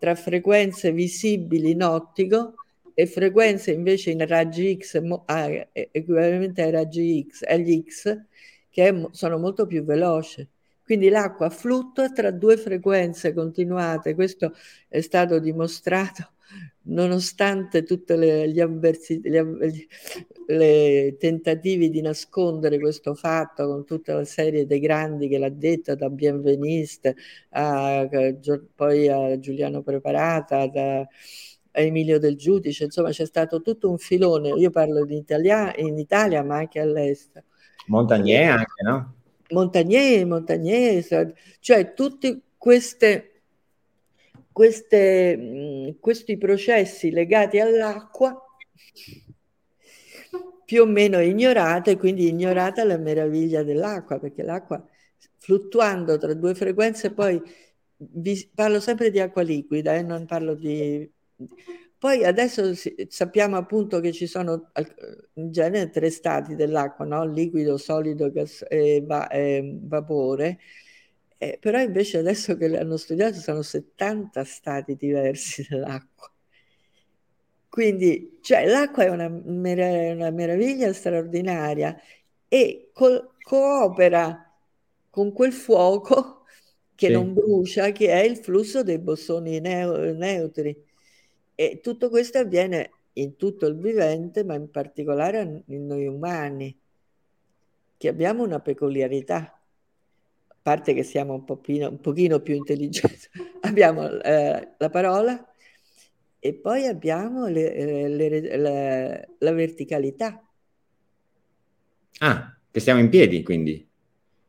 Speaker 2: tra frequenze visibili in ottico e frequenze invece in raggi X, ah, equivalente ai raggi X, agli X, che sono molto più veloci. Quindi l'acqua fluttua tra due frequenze continuate, questo è stato dimostrato [laughs] nonostante tutti gli, avversi, gli, gli le tentativi di nascondere questo fatto con tutta la serie dei grandi che l'ha detto, da Bienveniste a, a, poi a Giuliano Preparata, da, a Emilio del Giudice, insomma c'è stato tutto un filone, io parlo in, Italia, in Italia ma anche all'estero.
Speaker 1: Montagnier anche, no?
Speaker 2: Montagnier, Montagnier, cioè tutti queste, queste, questi processi legati all'acqua più o meno ignorate, quindi ignorata la meraviglia dell'acqua, perché l'acqua fluttuando tra due frequenze, poi vi, parlo sempre di acqua liquida, eh, non parlo di poi adesso sappiamo appunto che ci sono in genere tre stati dell'acqua, no? liquido, solido gas, e, va, e vapore, eh, però invece adesso che l'hanno studiato sono 70 stati diversi [laughs] dell'acqua. Quindi cioè, l'acqua è una, mer- una, meraviglia straordinaria e co- coopera con quel fuoco che sì. non brucia, che è il flusso dei bosoni neu- neutri e tutto questo avviene in tutto il vivente, ma in particolare in noi umani, che abbiamo una peculiarità. A parte che siamo un pochino, un pochino più intelligenti, [laughs] abbiamo eh, la parola e poi abbiamo le, eh, le, le, la verticalità.
Speaker 1: Ah, che stiamo in piedi quindi.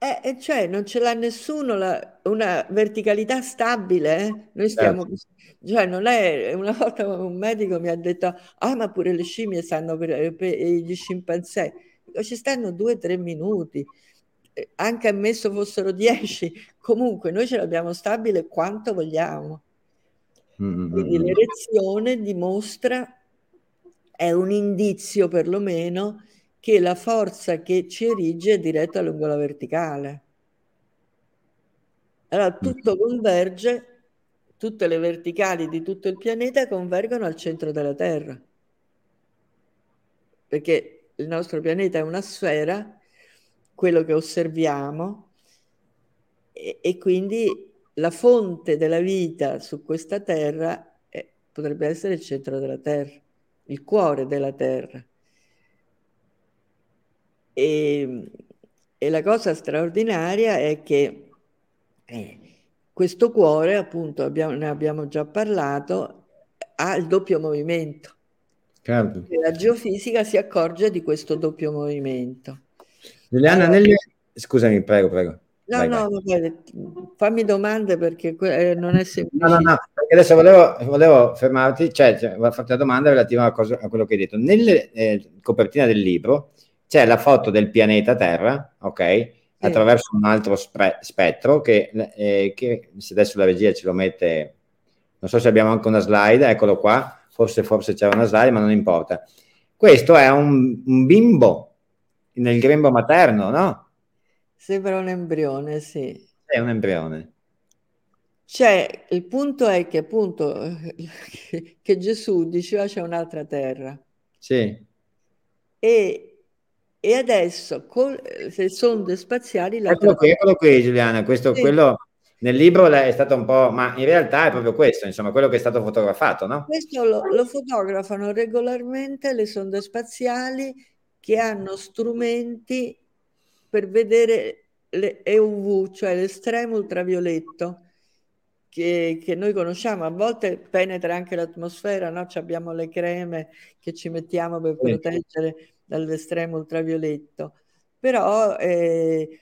Speaker 2: Eh, cioè non ce l'ha nessuno la, una verticalità stabile. Eh? Noi stiamo, certo. cioè non è, una volta un medico mi ha detto, ah ma pure le scimmie stanno per, per gli scimpanzé. Ci stanno due o tre minuti, eh, anche ammesso fossero dieci, comunque noi ce l'abbiamo stabile quanto vogliamo. Mm-hmm. Quindi l'erezione dimostra, è un indizio perlomeno, che la forza che ci erige è diretta lungo la verticale. Allora tutto converge, tutte le verticali di tutto il pianeta convergono al centro della Terra. Perché il nostro pianeta è una sfera, quello che osserviamo, e, e quindi la fonte della vita su questa Terra è, potrebbe essere il centro della Terra, il cuore della Terra. E, e la cosa straordinaria è che eh, questo cuore, appunto, abbiamo, ne abbiamo già parlato, ha il doppio movimento. Certo. La geofisica si accorge di questo doppio movimento.
Speaker 1: Giuliana, allora, nelle... scusami, prego, prego.
Speaker 2: No, vai, no, vai. fammi domande perché eh, non è semplice.
Speaker 1: No, no, no, perché adesso volevo, volevo fermarti, cioè, cioè volevo farti una domanda relativa a, cosa, a quello che hai detto. Nelle eh, copertina del libro c'è la foto del pianeta Terra, ok? Attraverso un altro spre- spettro che, eh, che, se adesso la regia ce lo mette, non so se abbiamo anche una slide, eccolo qua, forse, forse c'era una slide, ma non importa. Questo è un, un bimbo nel grembo materno, no?
Speaker 2: Sembra un embrione, sì.
Speaker 1: È un embrione.
Speaker 2: Cioè, il punto è che appunto [laughs] che, che Gesù diceva c'è un'altra terra.
Speaker 1: Sì.
Speaker 2: E e adesso con le sonde spaziali...
Speaker 1: La eccolo qui, eccolo qui Giuliana, questo, sì. quello nel libro è stato un po', ma in realtà è proprio questo, insomma, quello che è stato fotografato, no?
Speaker 2: Questo lo, lo fotografano regolarmente le sonde spaziali che hanno strumenti per vedere le EUV, cioè l'estremo ultravioletto, che, che, noi conosciamo, a volte penetra anche l'atmosfera, no? abbiamo le creme che ci mettiamo per proteggere dall'estremo ultravioletto, però eh,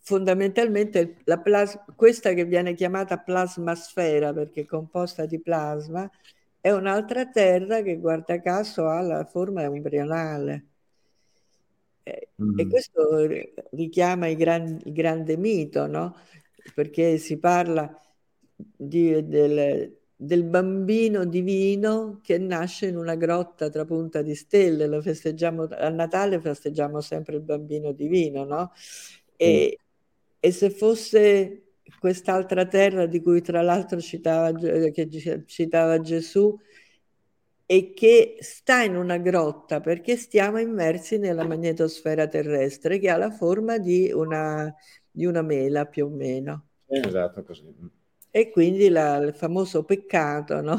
Speaker 2: fondamentalmente la plas- questa che viene chiamata plasmasfera perché è composta di plasma è un'altra terra che guarda caso ha la forma embrionale. Eh, mm. E questo richiama il, gran, il grande mito, no? perché si parla di, del, del, bambino divino che nasce in una grotta tra punta di stelle, lo festeggiamo a Natale festeggiamo sempre il bambino divino, no? E, mm. e se fosse quest'altra terra di cui tra l'altro citava, che citava Gesù e che sta in una grotta perché stiamo immersi nella magnetosfera terrestre che ha la forma di una, di una mela più o meno.
Speaker 1: Esatto, così.
Speaker 2: E quindi la, il famoso peccato, no?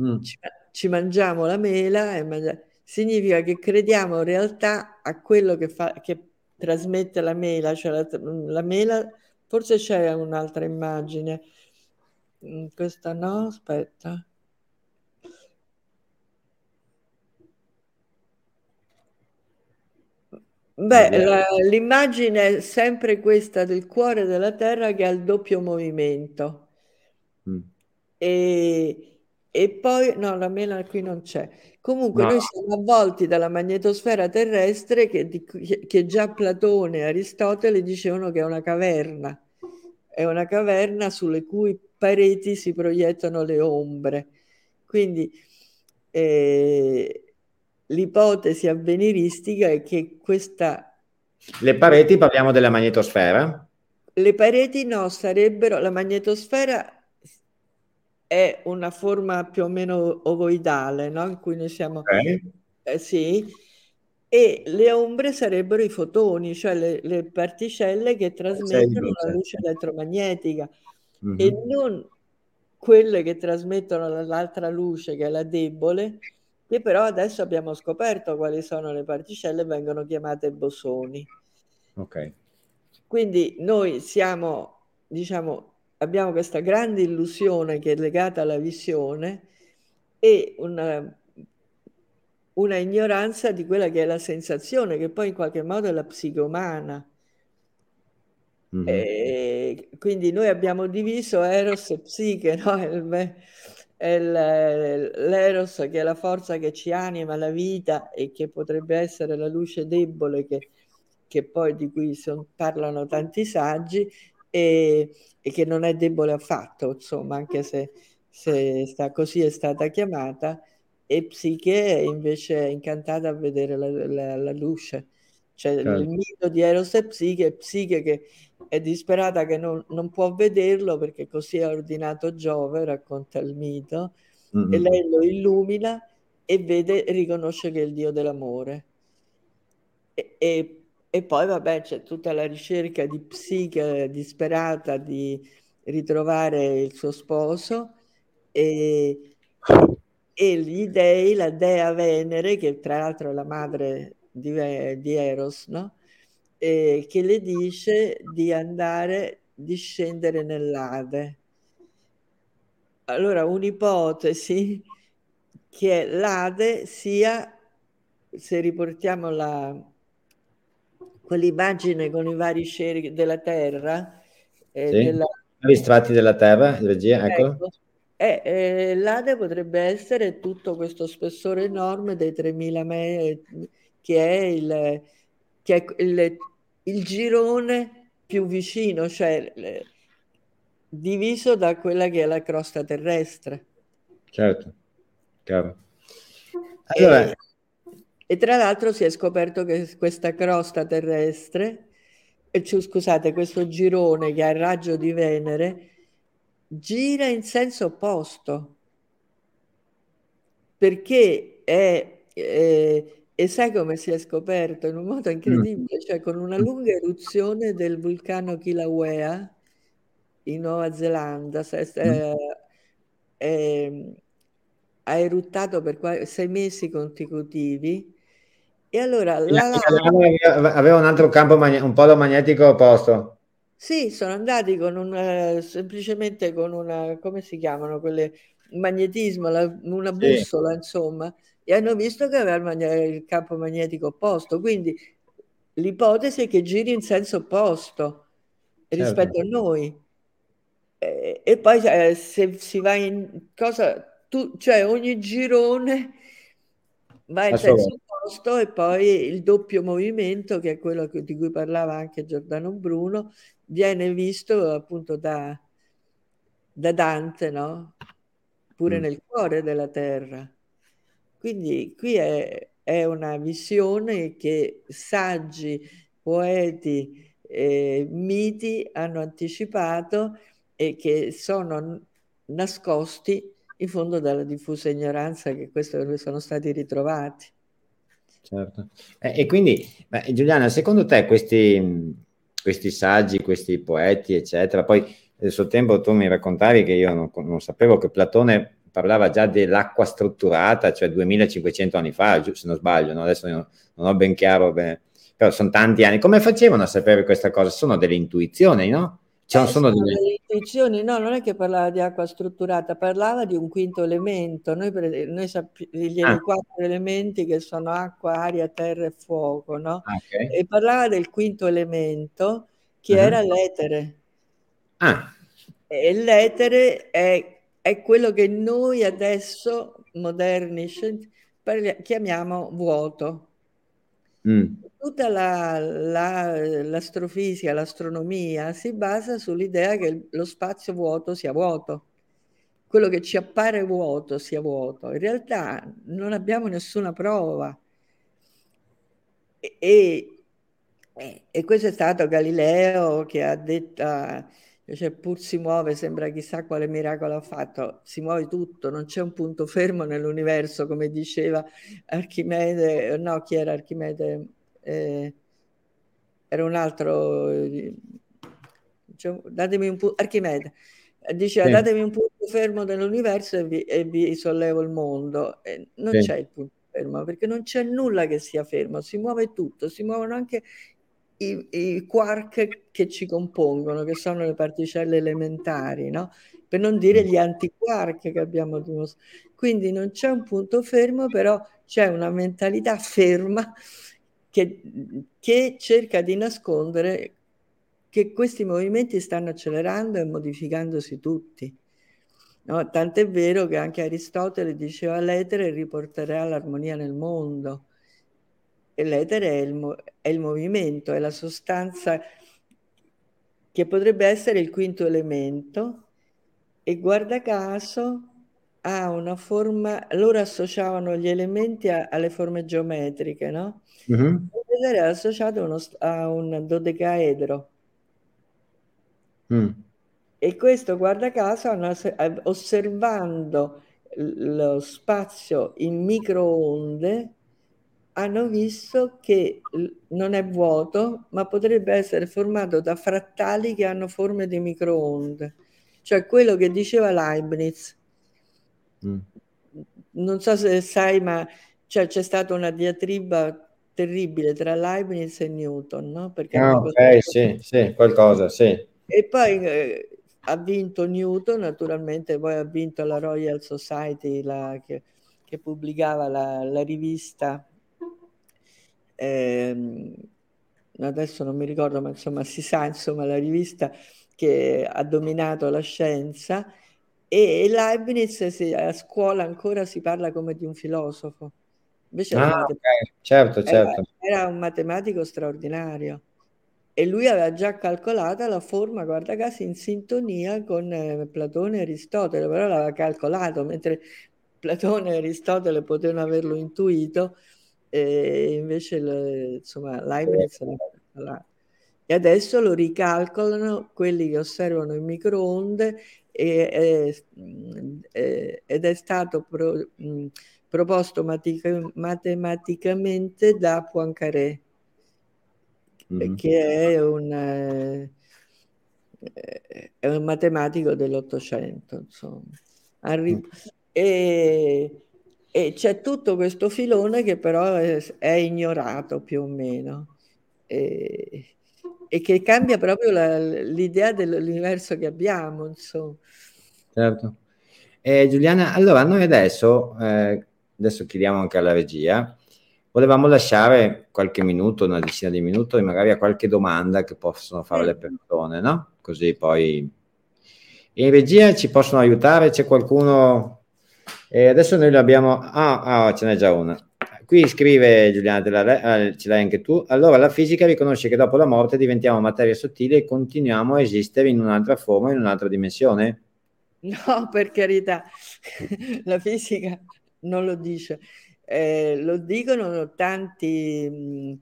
Speaker 2: Mm. Ci, ci, mangiamo la mela e mangia... significa che crediamo in realtà a quello che, fa, che trasmette la mela, cioè la, la mela, forse c'è un'altra immagine, mm, questa no, aspetta. Beh, la, l'immagine è sempre questa del cuore della Terra che ha il doppio movimento. E, e, poi, no, la mela qui non c'è. Comunque no. noi siamo avvolti dalla magnetosfera terrestre che, di, che già Platone e Aristotele dicevano che è una caverna. È una caverna sulle cui pareti si proiettano le ombre. Quindi eh, l'ipotesi avveniristica è che questa...
Speaker 1: Le pareti, parliamo della magnetosfera?
Speaker 2: Le pareti no, sarebbero... La magnetosfera è una forma più o meno ovoidale, no? In cui noi siamo... Okay. Eh, sì, e le ombre sarebbero i fotoni, cioè le, le particelle che trasmettono la luce elettromagnetica mm-hmm. e non quelle che trasmettono l'altra luce che è la debole, che però adesso abbiamo scoperto quali sono le particelle, vengono chiamate bosoni.
Speaker 1: Ok.
Speaker 2: Quindi noi siamo, diciamo, abbiamo questa grande illusione che è legata alla visione e una, una ignoranza di quella che è la sensazione, che poi in qualche modo è la psiche umana. Mm-hmm. quindi noi abbiamo diviso Eros e Psiche, no? l'eros che è la forza che ci anima la vita e che potrebbe essere la luce debole che, che poi di cui son, parlano tanti saggi e, e, che non è debole affatto, insomma, anche se, se sta, così è stata chiamata, e Psiche invece è incantata a vedere la, la, la luce. Cioè certo. il mito di Eros e Psiche, Psiche che è disperata che non, non, può vederlo perché così ha ordinato Giove, racconta il mito, mm-hmm. e lei lo illumina e vede, riconosce che è il Dio dell'amore. E, e, e poi vabbè c'è tutta la ricerca di psiche disperata di ritrovare il suo sposo e, e gli dei, la dea Venere, che tra l'altro è la madre di, di Eros, no? eh, che le dice di andare, di scendere nell'Ade. Allora, un'ipotesi che l'Ade sia, se riportiamo la, quell'immagine con i vari sceri della Terra,
Speaker 1: eh, sì. della, gli strati della Terra, regia, ecco. ecco.
Speaker 2: Eh, eh, l'Ade potrebbe essere tutto questo spessore enorme dei 3000 metri, che è il, che è il il girone più vicino, cioè le, diviso da quella che è la crosta terrestre.
Speaker 1: Certo, chiaro.
Speaker 2: Allora... E, e, tra l'altro si è scoperto che questa crosta terrestre, cioè, scusate, questo girone che ha il raggio di Venere, gira in senso opposto, perché è... è e sai come si è scoperto? In un modo incredibile, cioè con una lunga eruzione del vulcano Kilauea in Nuova Zelanda. Eh, eh, ha eruttato per sei mesi consecutivi e allora
Speaker 1: la lava... aveva un altro campo un polo magnetico opposto.
Speaker 2: Sì, sono andati con un semplicemente con una come si chiamano quelle magnetismo, la, una bussola, sì. insomma, e hanno visto che aveva il, il campo magnetico opposto. Quindi l'ipotesi è che giri in senso opposto certo. rispetto a noi. E, e poi eh, se si va in cosa, tu, cioè ogni girone va in senso opposto e poi il doppio movimento, che è quello di cui parlava anche Giordano Bruno, viene visto appunto da, da Dante, no? pure mm. nel cuore della terra. Quindi qui è, è una visione che saggi, poeti, eh, miti hanno anticipato e che sono nascosti in fondo dalla diffusa ignoranza che questi sono stati ritrovati.
Speaker 1: Certo. Eh, e quindi, beh, Giuliana, secondo te questi, questi saggi, questi poeti, eccetera, poi nel suo tempo tu mi raccontavi che io non, non sapevo che Platone parlava già dell'acqua strutturata, cioè 2500 anni fa, se non sbaglio, no? adesso non, non ho ben chiaro, beh, però sono tanti anni. Come facevano a sapere questa cosa? Sono delle intuizioni, no?
Speaker 2: Cioè, eh, sono, delle... intuizioni, no, non è che parlava di acqua strutturata, parlava di un quinto elemento. Noi, noi sappiamo gli ah. quattro elementi che sono acqua, aria, terra e fuoco, no? Ah, okay. E parlava del quinto elemento che uh-huh. era l'etere. Ah. E l'etere è è quello che noi adesso, moderni, chiamiamo vuoto. Mm. Tutta la, la, l'astrofisica, l'astronomia si basa sull'idea che lo spazio vuoto sia vuoto, quello che ci appare vuoto sia vuoto. In realtà non abbiamo nessuna prova. E, e, e questo è stato Galileo che ha detto cioè pur si muove, sembra chissà quale miracolo ha fatto, si muove tutto, non c'è un punto fermo nell'universo, come diceva Archimede, no, chi era Archimede? Eh, era un altro, cioè, datemi un punto, Archimede, diceva sì. datemi un punto fermo nell'universo e vi, e vi sollevo il mondo, e non sì. c'è il punto fermo, perché non c'è nulla che sia fermo, si muove tutto, si muovono anche i, i, quark che ci compongono, che sono le particelle elementari, no? per non dire gli antiquark che abbiamo dimostrato. Quindi non c'è un punto fermo, però c'è una mentalità ferma che, che cerca di nascondere che questi movimenti stanno accelerando e modificandosi tutti. No? Tant'è vero che anche Aristotele diceva l'etere riporterà l'armonia nel mondo l'etere è il, è il movimento, è la sostanza che potrebbe essere il quinto elemento e guarda caso ha una forma, loro associavano gli elementi a, alle forme geometriche, no? Mm-hmm. L'etere è associato uno, a un dodecaedro. Mm. E questo, guarda caso, osservando lo spazio in microonde, hanno visto che non è vuoto, ma potrebbe essere formato da frattali che hanno forme di microonde, cioè quello che diceva Leibniz. Mm. Non so se sai, ma cioè, c'è stata una diatriba terribile tra Leibniz e Newton, no?
Speaker 1: Perché ah, ok, sì, sì, qualcosa, sì.
Speaker 2: E poi eh, ha vinto Newton, naturalmente, poi ha vinto la Royal Society la, che, che, pubblicava la, la rivista eh, adesso non mi ricordo, ma insomma si sa, insomma, la rivista che ha dominato la scienza e Leibniz si, a scuola ancora si parla come di un filosofo. Invece ah, okay. certo, certo. Era, era, un matematico straordinario e lui aveva già calcolato la forma, guarda caso, in sintonia con eh, Platone e Aristotele, però l'aveva calcolato, mentre Platone e Aristotele potevano averlo intuito, e invece le, insomma Leibniz la, e adesso lo ricalcolano quelli che osservano in microonde e, e, ed è stato pro, mh, proposto matica, matematicamente da Poincaré mm-hmm. che è un, eh, è un matematico dell'Ottocento insomma Arri- mm. e e c'è tutto questo filone che però è, è ignorato più o meno. E, e che cambia proprio la, l'idea dell'universo che abbiamo, insomma.
Speaker 1: Certo. Eh, Giuliana, allora noi adesso, eh, adesso chiediamo anche alla regia, volevamo lasciare qualche minuto, una decina di minuti, magari a qualche domanda che possono fare le persone, no? Così poi in regia ci possono aiutare, c'è qualcuno... Eh, adesso noi l'abbiamo... Ah, ah, ce n'è già una. Qui scrive Giuliana, della, eh, ce l'hai anche tu. Allora, la fisica riconosce che dopo la morte diventiamo materia sottile e continuiamo a esistere in un'altra forma, in un'altra dimensione?
Speaker 2: No, per carità, [laughs] la fisica non lo dice. Eh, lo dicono tanti,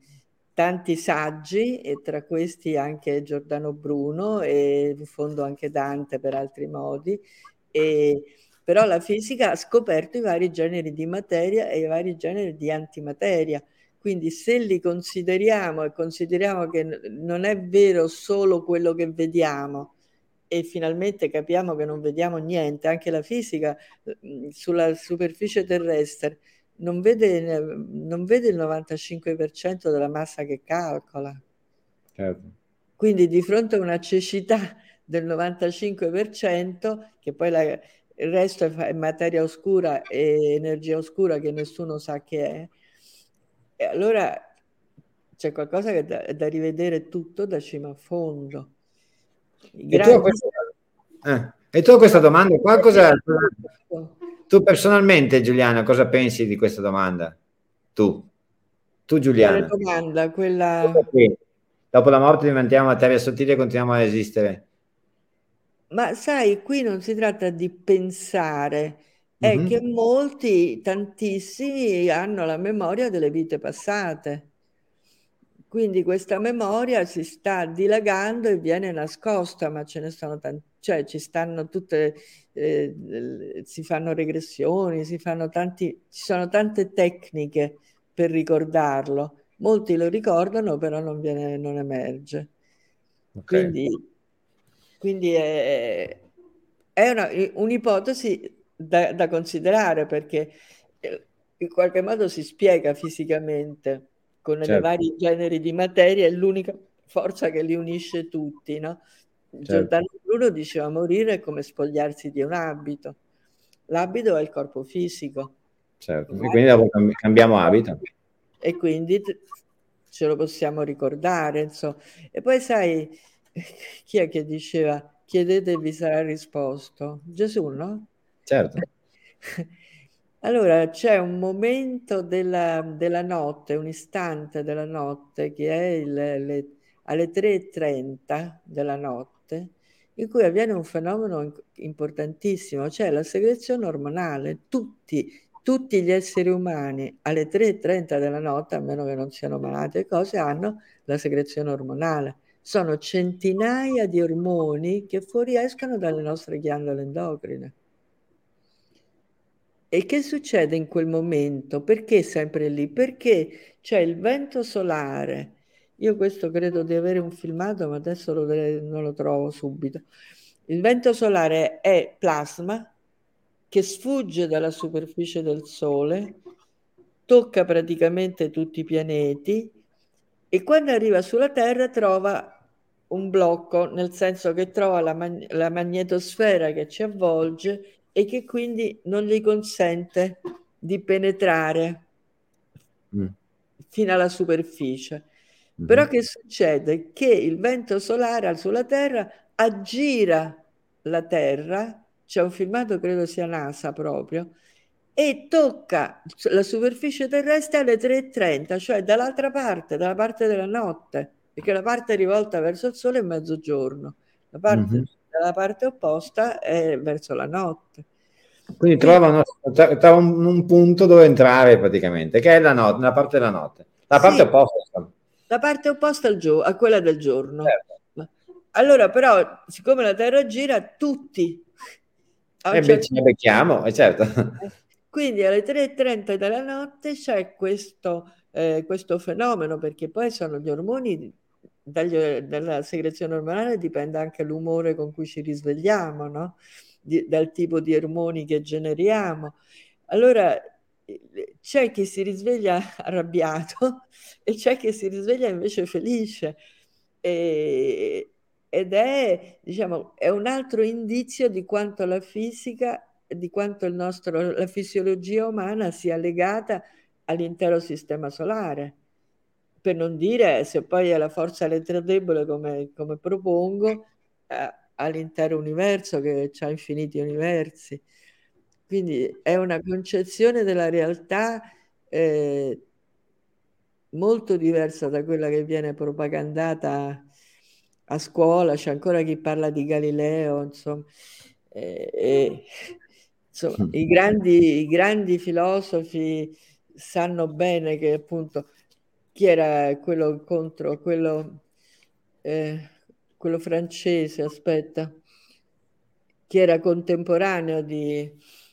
Speaker 2: tanti saggi, e tra questi anche Giordano Bruno e in fondo anche Dante per altri modi. E, però la fisica ha scoperto i vari generi di materia e i vari generi di antimateria. Quindi se li consideriamo e consideriamo che non è vero solo quello che vediamo e finalmente capiamo che non vediamo niente, anche la fisica sulla superficie terrestre non vede, non vede il 95% della massa che calcola. Certo. Quindi di fronte a una cecità del 95%, che poi la, il resto è materia oscura e energia oscura che nessuno sa che è, e allora c'è qualcosa che è da, da rivedere tutto da cima a fondo.
Speaker 1: E, tu questa, eh, e tu questa domanda qua cosa... Tu personalmente, Giuliana, cosa pensi di questa domanda? Tu, tu Giuliana.
Speaker 2: Quella domanda, quella...
Speaker 1: Dopo la morte diventiamo materia sottile e continuiamo a esistere.
Speaker 2: Ma sai, qui non si tratta di pensare, è che molti, tantissimi, hanno la memoria delle vite passate. Quindi questa memoria si sta dilagando e viene nascosta, ma ce ne sono tanti, cioè ci stanno tutte, eh, si fanno regressioni, si fanno tanti, ci sono tante tecniche per ricordarlo. Molti lo ricordano, però non, viene, non emerge. Okay. Quindi, quindi è, è una, un'ipotesi da, da considerare perché eh, in qualche modo si spiega fisicamente con certo. i vari generi di materia, è l'unica forza che li unisce tutti, no? Certo. Giordano Bruno diceva morire è come spogliarsi di un abito. L'abito è il corpo fisico.
Speaker 1: Certo, e quindi dopo cambiamo abito.
Speaker 2: E quindi ce lo possiamo ricordare, insomma. E poi sai, [laughs] chi è che diceva chiedete e vi sarà risposto? Gesù, no?
Speaker 1: Certo. [laughs]
Speaker 2: Allora, c'è un momento della, della notte, un istante della notte che è il, le, alle 3.30 della notte, in cui avviene un fenomeno importantissimo, cioè la segrezione ormonale. Tutti, tutti gli esseri umani alle 3.30 della notte, a meno che non siano malati e cose, hanno la segrezione ormonale. Sono centinaia di ormoni che fuoriescono dalle nostre ghiandole endocrine. E che succede in quel momento? Perché sempre lì? Perché c'è il vento solare. Io questo credo di avere un filmato, ma adesso lo, non lo trovo subito. Il vento solare è plasma che sfugge dalla superficie del Sole, tocca praticamente tutti i pianeti e quando arriva sulla Terra trova un blocco, nel senso che trova la, mag- la magnetosfera che ci avvolge e che quindi non gli consente di penetrare mm. fino alla superficie. Mm-hmm. Però che succede? Che il vento solare sulla Terra aggira la Terra, c'è un filmato, credo sia NASA proprio, e tocca la superficie terrestre alle 3.30, cioè dall'altra parte, dalla parte della notte, perché la parte rivolta verso il sole è mezzogiorno, la parte mm-hmm dalla parte opposta è verso la notte.
Speaker 1: Quindi trovano, trova un, un, punto dove entrare praticamente, che è la, notte, la parte della notte. La parte sì, opposta.
Speaker 2: La parte opposta al gio- a quella del giorno. Certo. Allora, però, siccome la Terra gira, tutti...
Speaker 1: Eh beh, certo... becchiamo, eh, certo.
Speaker 2: Quindi alle 3.30 della notte c'è questo, eh, questo fenomeno, perché poi sono gli ormoni dagli, dalla segrezione ormonale dipende anche l'umore con cui ci risvegliamo, no? Di, dal tipo di ormoni che generiamo. Allora c'è chi si risveglia [laughs] arrabbiato e c'è chi si risveglia invece felice. E, ed è, diciamo, è un altro indizio di quanto la fisica, di quanto nostro, la fisiologia umana sia legata all'intero sistema solare. Per non dire, se poi è la forza elettrodebole come, come propongo, eh, all'intero universo che ha infiniti universi. Quindi è una concezione della realtà eh, molto diversa da quella che viene propagandata a scuola, c'è ancora chi parla di Galileo, insomma, e, e, insomma i, grandi, i grandi filosofi sanno bene che appunto chi era quello contro quello, eh, quello francese, aspetta, chi era contemporaneo di,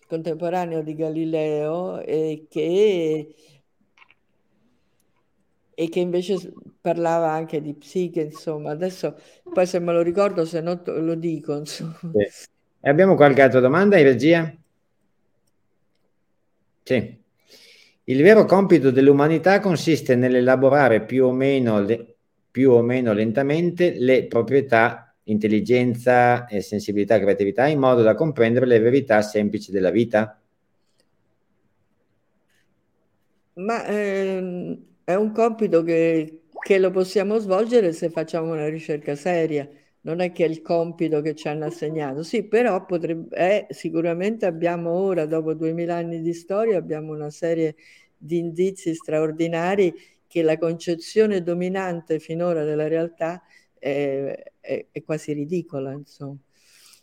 Speaker 2: contemporaneo di Galileo e che e che invece parlava anche di psiche, insomma. Adesso poi se me lo ricordo, se no lo dico, insomma.
Speaker 1: Sì. Abbiamo qualche altra domanda in regia? Sì. Il vero compito dell'umanità consiste nell'elaborare più o meno, le, più o meno lentamente le proprietà intelligenza, sensibilità, creatività in modo da comprendere le verità semplici della vita?
Speaker 2: Ma ehm, è un compito che, che lo possiamo svolgere se facciamo una ricerca seria, non è che è il compito che ci hanno assegnato. Sì, però potrebbe, eh, sicuramente abbiamo ora, dopo duemila anni di storia, abbiamo una serie di indizi straordinari che la concezione dominante finora della realtà è, è, è quasi ridicola, insomma.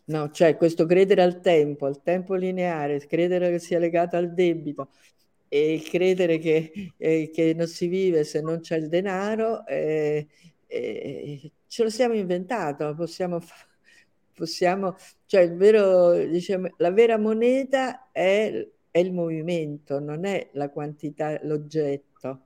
Speaker 2: No, cioè questo credere al tempo, al tempo lineare, credere che sia legato al debito, e credere che, eh, che, non si vive se non c'è il denaro, eh, eh, ce lo siamo inventato, possiamo, possiamo cioè vero, diciamo, la vera moneta è, è il movimento, non è la quantità, l'oggetto.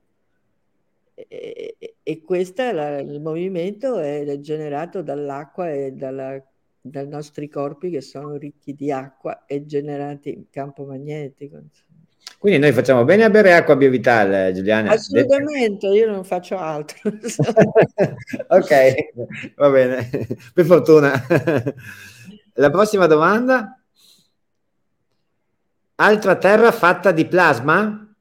Speaker 2: E, e questo il movimento è generato dall'acqua e dalla, dai nostri corpi che sono ricchi di acqua e generati in campo magnetico. Insomma.
Speaker 1: Quindi noi facciamo bene a bere acqua Biovital, Giuliana?
Speaker 2: Assolutamente, io non faccio altro. [laughs]
Speaker 1: ok, va bene, per fortuna. La prossima domanda? Altra terra fatta di plasma?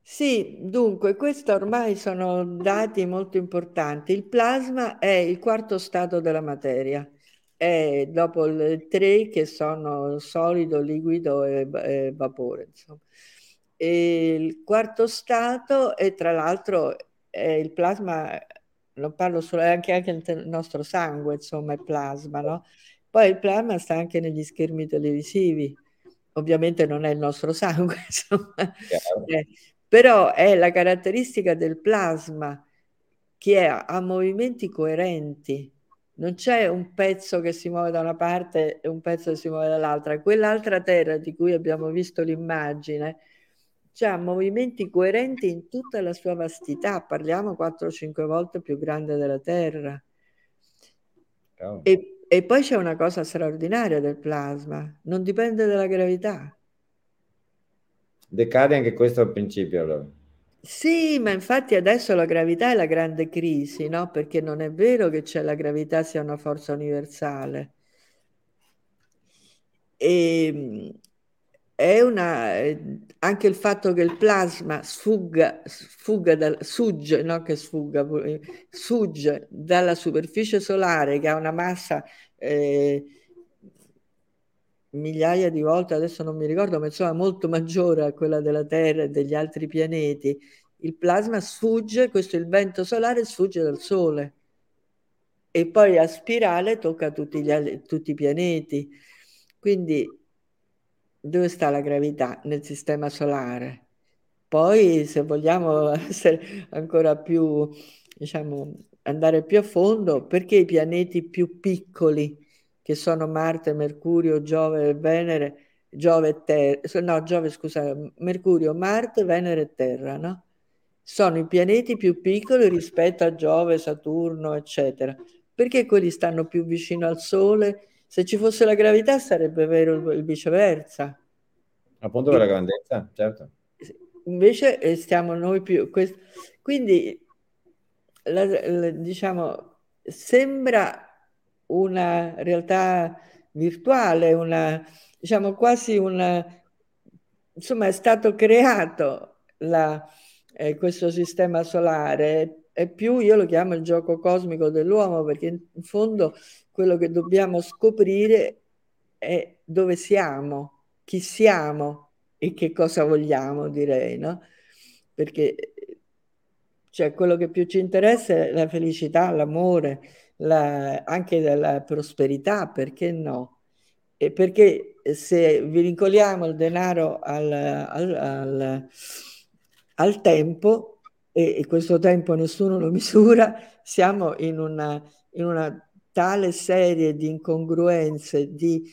Speaker 2: Sì, dunque, questi ormai sono dati molto importanti. Il plasma è il quarto stato della materia, è dopo le tre che sono solido, liquido e, e vapore. Insomma. E il quarto stato e tra l'altro il plasma, non parlo solo, è anche, anche il nostro sangue, insomma, è plasma, no? Poi il plasma sta anche negli schermi televisivi, ovviamente non è il nostro [laughs] sangue, insomma, eh, però è la caratteristica del plasma che ha, ha movimenti coerenti, non c'è un pezzo che si muove da una parte e un pezzo che si muove dall'altra. Quell'altra terra di cui abbiamo visto l'immagine ha movimenti coerenti in tutta la sua vastità, parliamo 4-5 volte più grande della Terra. Oh. E, e poi c'è una cosa straordinaria del plasma, non dipende dalla gravità.
Speaker 1: Decade anche questo al principio allora.
Speaker 2: Sì, ma infatti adesso la gravità è la grande crisi, no? Perché non è vero che c'è la gravità sia una forza universale. E, ehm, è una, eh, anche il fatto che il plasma sfugga, sfugga dal, sugge, no che sfugga, sugge dalla superficie solare che ha una massa eh, migliaia di volte, adesso non mi ricordo, ma insomma molto maggiore a quella della Terra e degli altri pianeti. Il plasma sfugge, questo il vento solare sfugge dal Sole e poi a spirale tocca tutti, gli, tutti i pianeti. Quindi dove sta la gravità nel sistema solare? Poi, se vogliamo [laughs] essere ancora più, diciamo, andare più a fondo, perché i pianeti più piccoli, che sono Marte, Mercurio, Giove e Venere, Giove e Terra, no, Giove, scusa, Mercurio, Marte, Venere e Terra, no? Sono i pianeti più piccoli rispetto a Giove, Saturno, eccetera. Perché quelli stanno più vicino al Sole se ci fosse la gravità sarebbe vero il viceversa.
Speaker 1: Appunto per la grandezza, certo.
Speaker 2: Invece eh, stiamo noi più... Quest... Quindi, la, la, diciamo, sembra una realtà virtuale, una, diciamo quasi una, insomma è stato creato la, eh, questo sistema solare, è più, io lo chiamo il gioco cosmico dell'uomo, perché in fondo quello che dobbiamo scoprire è dove siamo, chi siamo e che cosa vogliamo, direi, no? Perché cioè, quello che più ci interessa è la felicità, l'amore, la, anche la prosperità, perché no? E perché se vi vincoliamo il denaro al, al, al, al tempo, e, e, questo tempo nessuno lo [laughs] misura, siamo in una, in una tale serie di incongruenze, di,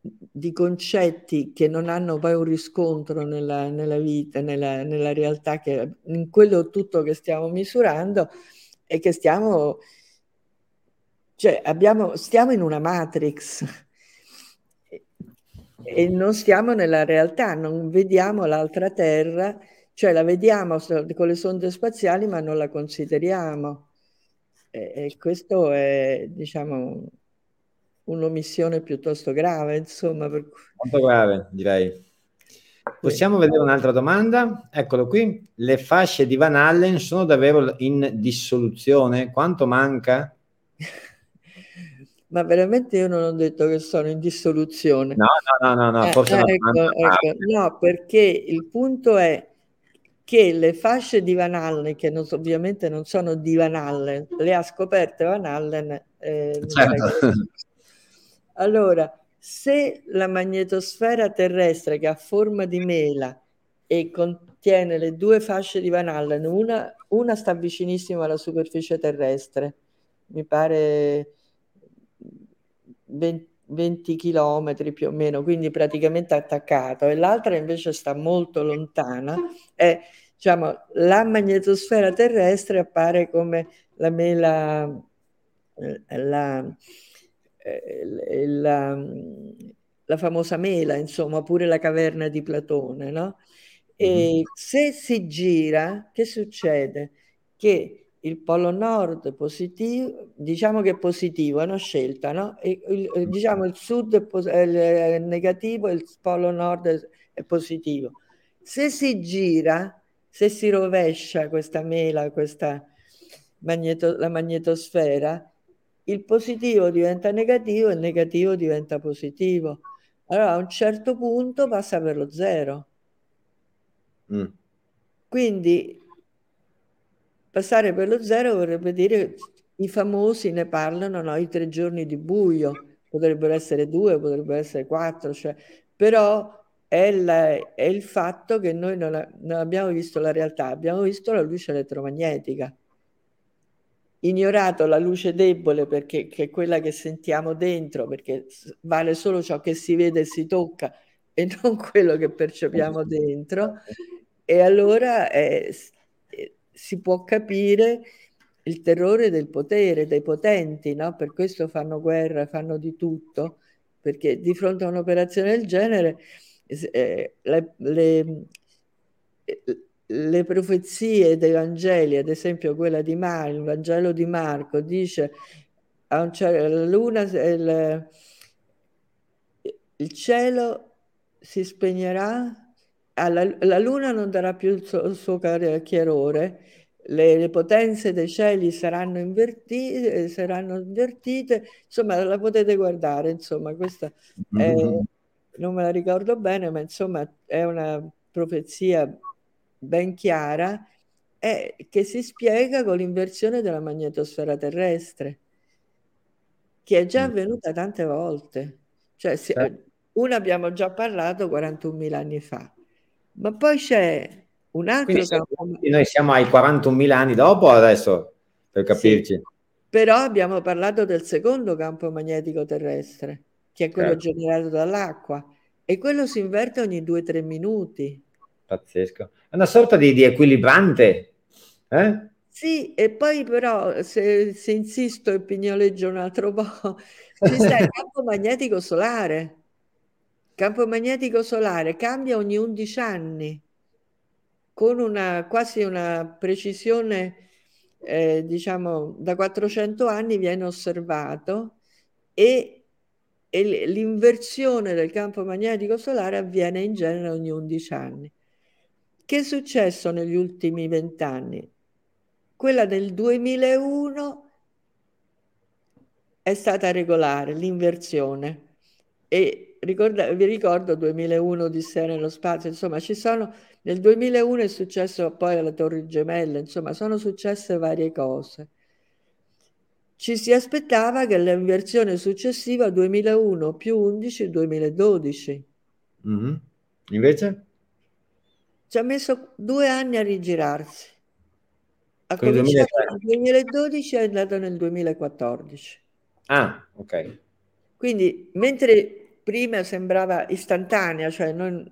Speaker 2: di concetti che non hanno poi un riscontro nella, nella vita, nella, nella, realtà, che, in quello tutto che stiamo misurando e che stiamo, cioè abbiamo, stiamo in una matrix e non stiamo nella realtà, non vediamo l'altra terra, cioè la vediamo con le sonde spaziali ma non la consideriamo. E, e questo è, diciamo, un'omissione piuttosto grave, insomma. Per...
Speaker 1: Molto grave, direi. Possiamo vedere un'altra domanda? Eccolo qui. Le fasce di Van Allen sono davvero in dissoluzione? Quanto manca? [laughs]
Speaker 2: Ma veramente io non ho detto che sono in dissoluzione.
Speaker 1: No, no, no, no, no.
Speaker 2: Eh, ecco, ecco. no, perché il punto è che le fasce di Van Allen, che non, ovviamente non sono di Van Allen, le ha scoperte Van Allen. Eh, certo. Allora, se la magnetosfera terrestre che ha forma di mela e contiene le due fasce di Van Allen, una, una sta vicinissima alla superficie terrestre, mi pare 20, 20 km più o meno, quindi praticamente attaccato, e l'altra invece sta molto lontana, è diciamo, la magnetosfera terrestre appare come la mela, eh, la, eh, la, la, famosa mela, insomma, oppure la caverna di Platone, no? E mm-hmm. se si gira, che succede? Che il polo nord positivo, diciamo che è positivo, è una scelta, no? E il, mm-hmm. diciamo il sud è, pos- è negativo e il polo nord è, è positivo. Se si gira, se si rovescia questa mela, questa magneto, la magnetosfera, il positivo diventa negativo e il negativo diventa positivo. Allora a un certo punto passa per lo zero. Mm. Quindi passare per lo zero vorrebbe dire i famosi ne parlano no? i tre giorni di buio, potrebbero essere due, potrebbero essere quattro, cioè, però è, la, è, il fatto che noi non, non abbiamo visto la realtà, abbiamo visto la luce elettromagnetica ignorato la luce debole perché che è quella che sentiamo dentro, perché vale solo ciò che si vede e si tocca e non quello che percepiamo dentro, e allora eh, si può capire il terrore del potere, dei potenti, no? per questo fanno guerra, fanno di tutto, perché di fronte a un'operazione del genere eh, le, le, le profezie dei Vangeli, ad esempio quella di Marco, il Vangelo di Marco, dice luna, il, il cielo si spegnerà, alla, la luna non darà più il suo, il suo chiarore, le, le, potenze dei cieli saranno invertite, saranno invertite, insomma la potete guardare, insomma questa è, mm-hmm. non me la ricordo bene, ma insomma è una profezia ben chiara è che si spiega con l'inversione della magnetosfera terrestre, che è già mm. avvenuta tante volte. Cioè, se, certo. una abbiamo già parlato 41.000 anni fa, ma poi c'è un altro
Speaker 1: campo... Noi siamo ai 41.000 anni dopo adesso, per capirci. Sì,
Speaker 2: però abbiamo parlato del secondo campo magnetico terrestre, che è quello certo. generato dall'acqua, e quello si inverte ogni 2-3 minuti.
Speaker 1: Pazzesco. È una sorta di, di equilibrante. Eh?
Speaker 2: Sì, e poi però se, se insisto e pignoleggio un altro po', [laughs] ci sta il [laughs] campo magnetico solare. Campo magnetico solare cambia ogni 11 anni con una quasi una precisione eh, diciamo, da 400 anni viene osservato e, e l'inversione del campo magnetico solare avviene in genere ogni 11 anni. Che è successo negli ultimi vent'anni? Quella del 2001 è stata regolare, l'inversione. E ricorda, vi ricordo 2001 di sé nello spazio, insomma ci sono, nel 2001 è successo poi alla Torre Gemelle, insomma sono successe varie cose. Ci si aspettava che l'inversione successiva 2001 più 11 2012.
Speaker 1: Mm-hmm. Invece?
Speaker 2: Ci ha messo due anni a rigirarsi. Ha Quindi cominciato nel 2012 e è andato nel 2014.
Speaker 1: Ah, ok.
Speaker 2: Quindi mentre prima sembrava istantanea, cioè non,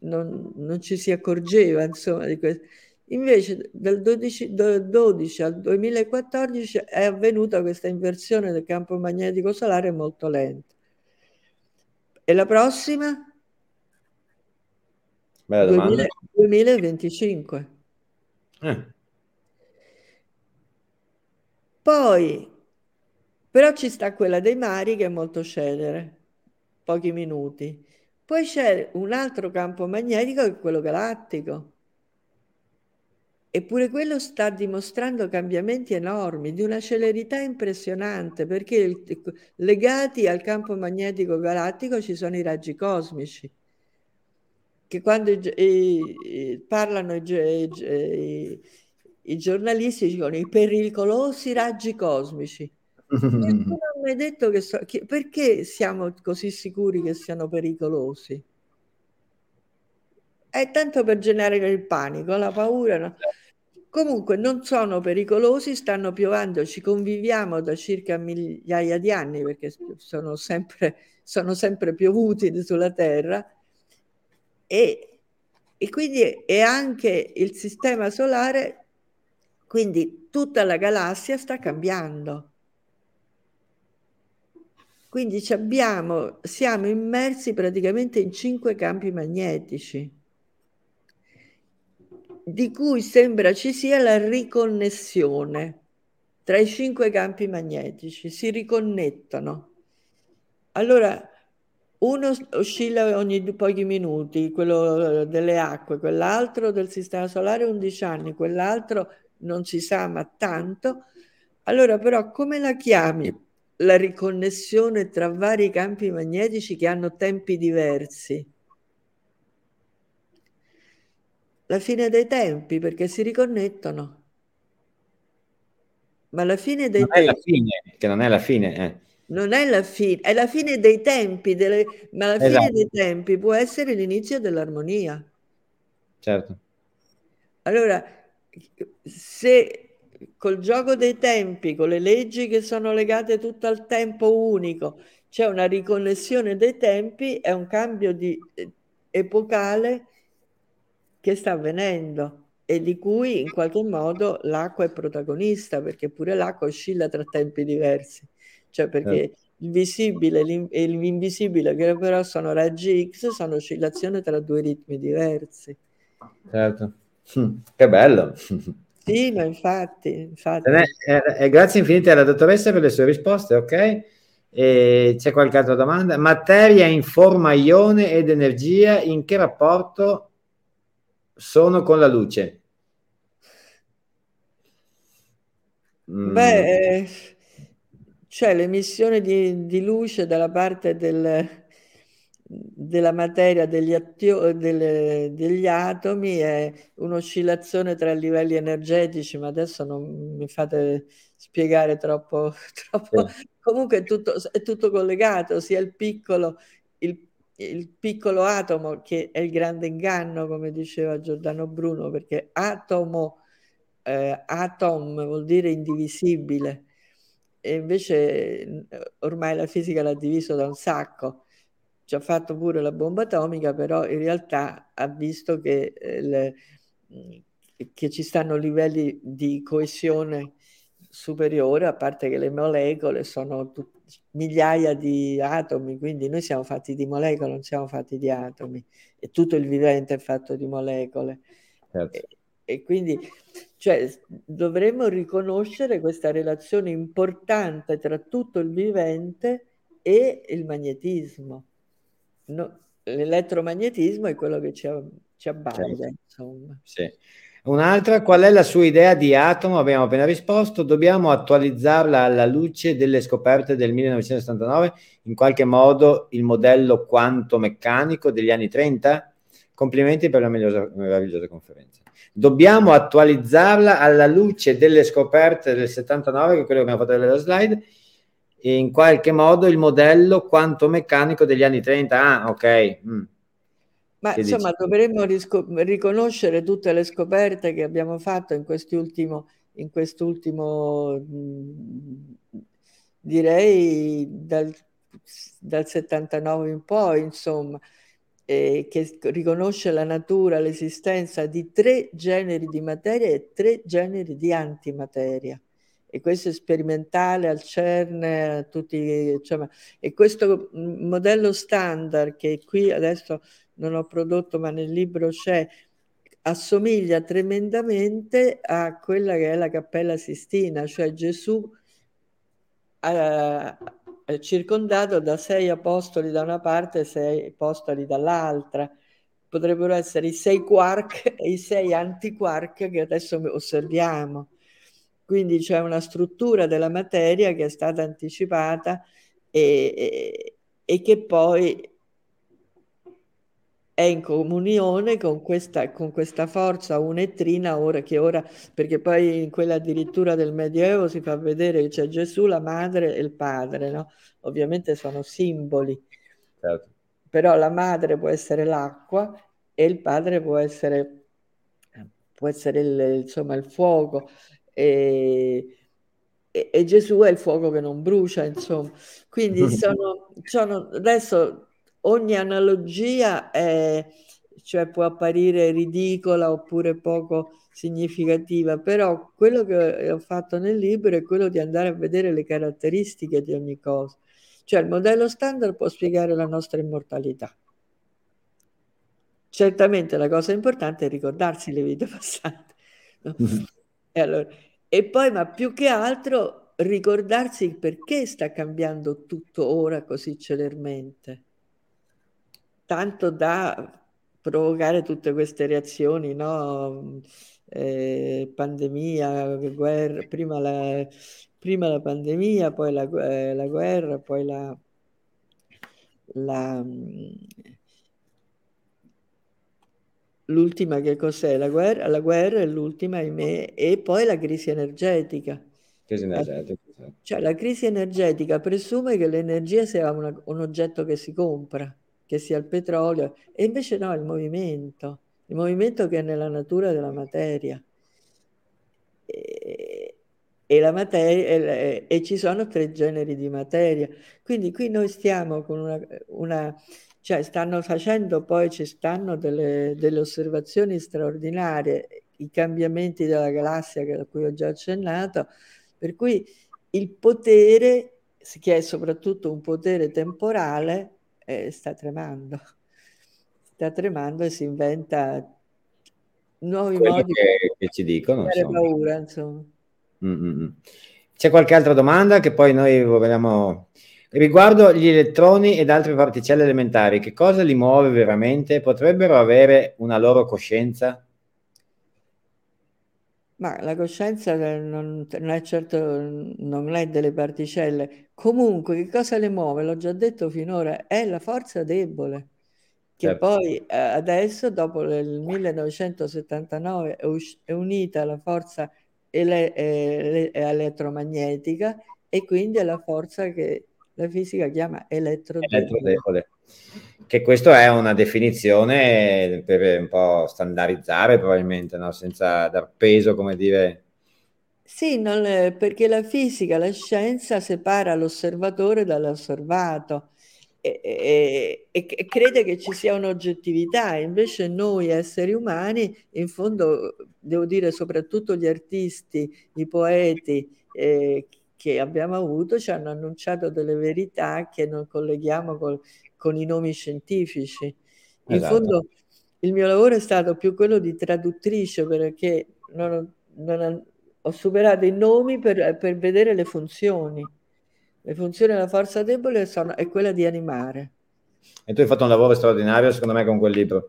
Speaker 2: non, non ci si accorgeva insomma di questo, invece dal 12, 12 al 2014 è avvenuta questa inversione del campo magnetico solare molto lenta. E la prossima?
Speaker 1: Bella domanda.
Speaker 2: 2025. Eh. Poi, però ci sta quella dei mari che è molto celere, pochi minuti. Poi c'è un altro campo magnetico che è quello galattico. Eppure quello sta dimostrando cambiamenti enormi, di una celerità impressionante, perché legati al campo magnetico galattico ci sono i raggi cosmici che quando i, i, parlano i, i, giornalisti dicono i pericolosi raggi cosmici. Non [laughs] mai detto che, so, che perché siamo così sicuri che siano pericolosi? È tanto per generare il panico, la paura. No? Comunque non sono pericolosi, stanno piovando, ci conviviamo da circa migliaia di anni perché sono sempre, sono sempre piovuti sulla Terra e, e quindi è anche il sistema solare, quindi tutta la galassia sta cambiando. Quindi abbiamo, siamo immersi praticamente in cinque campi magnetici, di cui sembra ci sia la riconnessione tra i cinque campi magnetici, si riconnettono. Allora, uno oscilla ogni pochi minuti, quello delle acque, quell'altro del sistema solare 11 anni, quell'altro non si sa ma tanto. Allora però come la chiami la riconnessione tra vari campi magnetici che hanno tempi diversi? La fine dei tempi perché si riconnettono. Ma la fine dei
Speaker 1: non
Speaker 2: tempi...
Speaker 1: È la fine, che non è la fine. Eh
Speaker 2: non è la fine, è la fine dei tempi, delle, ma la esatto. fine dei tempi può essere l'inizio dell'armonia.
Speaker 1: Certo.
Speaker 2: Allora, se col gioco dei tempi, con le leggi che sono legate tutto al tempo unico, c'è una riconnessione dei tempi, è un cambio di, eh, epocale che sta avvenendo e di cui in qualche modo l'acqua è protagonista, perché pure l'acqua oscilla tra tempi diversi cioè perché eh. il visibile e l'invisibile, che però sono raggi X, sono oscillazioni tra due ritmi diversi.
Speaker 1: Certo, che bello. [laughs]
Speaker 2: Sì, ma infatti, infatti.
Speaker 1: Eh, grazie infinite alla dottoressa per le sue risposte, ok? E c'è qualche altra domanda? Materia in forma ione ed energia in che rapporto sono con la luce?
Speaker 2: Beh, mm cioè l'emissione di, di luce dalla parte del, della materia degli, attio, delle, degli atomi è un'oscillazione tra livelli energetici, ma adesso non mi fate spiegare troppo. [laughs] troppo. Sì. Comunque è tutto, è tutto, collegato, sia il piccolo, il, il piccolo atomo che è il grande inganno, come diceva Giordano Bruno, perché atomo, eh, atom vuol dire indivisibile e invece ormai la fisica l'ha diviso da un sacco. Ci ha fatto pure la bomba atomica, però in realtà ha visto che, eh, le, che ci stanno livelli di coesione superiore, a parte che le molecole sono tut- migliaia di atomi, quindi noi siamo fatti di molecole, non siamo fatti di atomi, e tutto il vivente è fatto di molecole. Certo. e quindi cioè, dovremmo riconoscere questa relazione importante tra tutto il vivente e il magnetismo. No, l'elettromagnetismo è quello che ci, ci abbaglia, certo. insomma.
Speaker 1: Sì. Un'altra, qual è la sua idea di atomo? Abbiamo appena risposto, dobbiamo attualizzarla alla luce delle scoperte del 1979, in qualche modo il modello quanto-meccanico degli anni 30? Complimenti per la meravigliosa conferenza. Dobbiamo attualizzarla alla luce delle scoperte del 79, che è quello che abbiamo fatto nella slide, in qualche modo il modello quanto-meccanico degli anni 30. Ah, ok. Mm.
Speaker 2: Ma che insomma dici? dovremmo risco- riconoscere tutte le scoperte che abbiamo fatto in quest'ultimo, in quest'ultimo direi dal, dal 79 in poi, insomma, eh, che riconosce la natura, l'esistenza di tre generi di materia e tre generi di antimateria. E questo è sperimentale al CERN, tutti, insomma, e questo modello standard che qui adesso non ho prodotto ma nel libro c'è, assomiglia tremendamente a quella che è la Cappella Sistina, cioè Gesù eh, è circondato da sei apostoli da una parte e sei apostoli dall'altra. Potrebbero essere i sei quark e i sei antiquark che adesso osserviamo. Quindi c'è una struttura della materia che è stata anticipata e, e, e che poi è in comunione con questa, con questa forza unettrina ora che ora, perché poi in quella addirittura del Medioevo si fa vedere che c'è Gesù, la madre e il padre, no? Ovviamente sono simboli, certo. però la madre può essere l'acqua e il padre può essere, può essere il, insomma, il fuoco. E, e, e, Gesù è il fuoco che non brucia, insomma. Quindi [laughs] sono, sono adesso ogni analogia è, cioè può apparire ridicola oppure poco significativa, però quello che ho fatto nel libro è quello di andare a vedere le caratteristiche di ogni cosa. Cioè il modello standard può spiegare la nostra immortalità. Certamente la cosa importante è ricordarsi le vite passate. No? [laughs] E, allora, e poi, ma più che altro, ricordarsi perché sta cambiando tutto ora così celermente tanto da provocare tutte queste reazioni, no? Eh, pandemia, guerra, prima la, prima la pandemia, poi la, eh, la guerra, poi la, la, l'ultima che cos'è? La guerra, la guerra è l'ultima, ahimè, e poi la crisi energetica.
Speaker 1: Crisi energetica.
Speaker 2: Cioè la crisi energetica presume che l'energia sia una, un oggetto che si compra che sia il petrolio, e invece no, il movimento, il movimento che è nella natura della materia. E, e, la materia, e, e, ci sono tre generi di materia. Quindi qui noi stiamo con una, una cioè stanno facendo poi, ci stanno delle, delle osservazioni straordinarie, i cambiamenti della galassia a cui ho già accennato, per cui il potere, che è soprattutto un potere temporale, eh, sta tremando, sta tremando e si inventa nuovi Quello modi
Speaker 1: che, che ci dicono.
Speaker 2: Per paura, insomma.
Speaker 1: Mm-hmm. C'è qualche altra domanda che poi noi vogliamo... Riguardo gli elettroni ed altre particelle elementari, che cosa li muove veramente? Potrebbero avere una loro coscienza?
Speaker 2: Ma la coscienza non, non, è certo, non è delle particelle. Comunque, che cosa le muove? L'ho già detto finora, è la forza debole, che certo. poi eh, adesso, dopo il 1979, è, unita alla forza ele- ele- elettromagnetica e quindi è la forza che la fisica chiama elettrodebole. elettrodebole
Speaker 1: che questo è una definizione per un po' standardizzare probabilmente, no? senza dar peso, come dire.
Speaker 2: Sì, non, perché la fisica, la scienza separa l'osservatore dall'osservato e, e, e, crede che ci sia un'oggettività, invece noi esseri umani, in fondo, devo dire soprattutto gli artisti, i poeti eh, che abbiamo avuto, ci hanno annunciato delle verità che non colleghiamo col, con i nomi scientifici. In esatto. fondo il mio lavoro è stato più quello di traduttrice perché non, non, ho superato i nomi per, per, vedere le funzioni. Le funzioni della forza debole sono, è quella di animare.
Speaker 1: E tu hai fatto un lavoro straordinario, secondo me, con quel libro.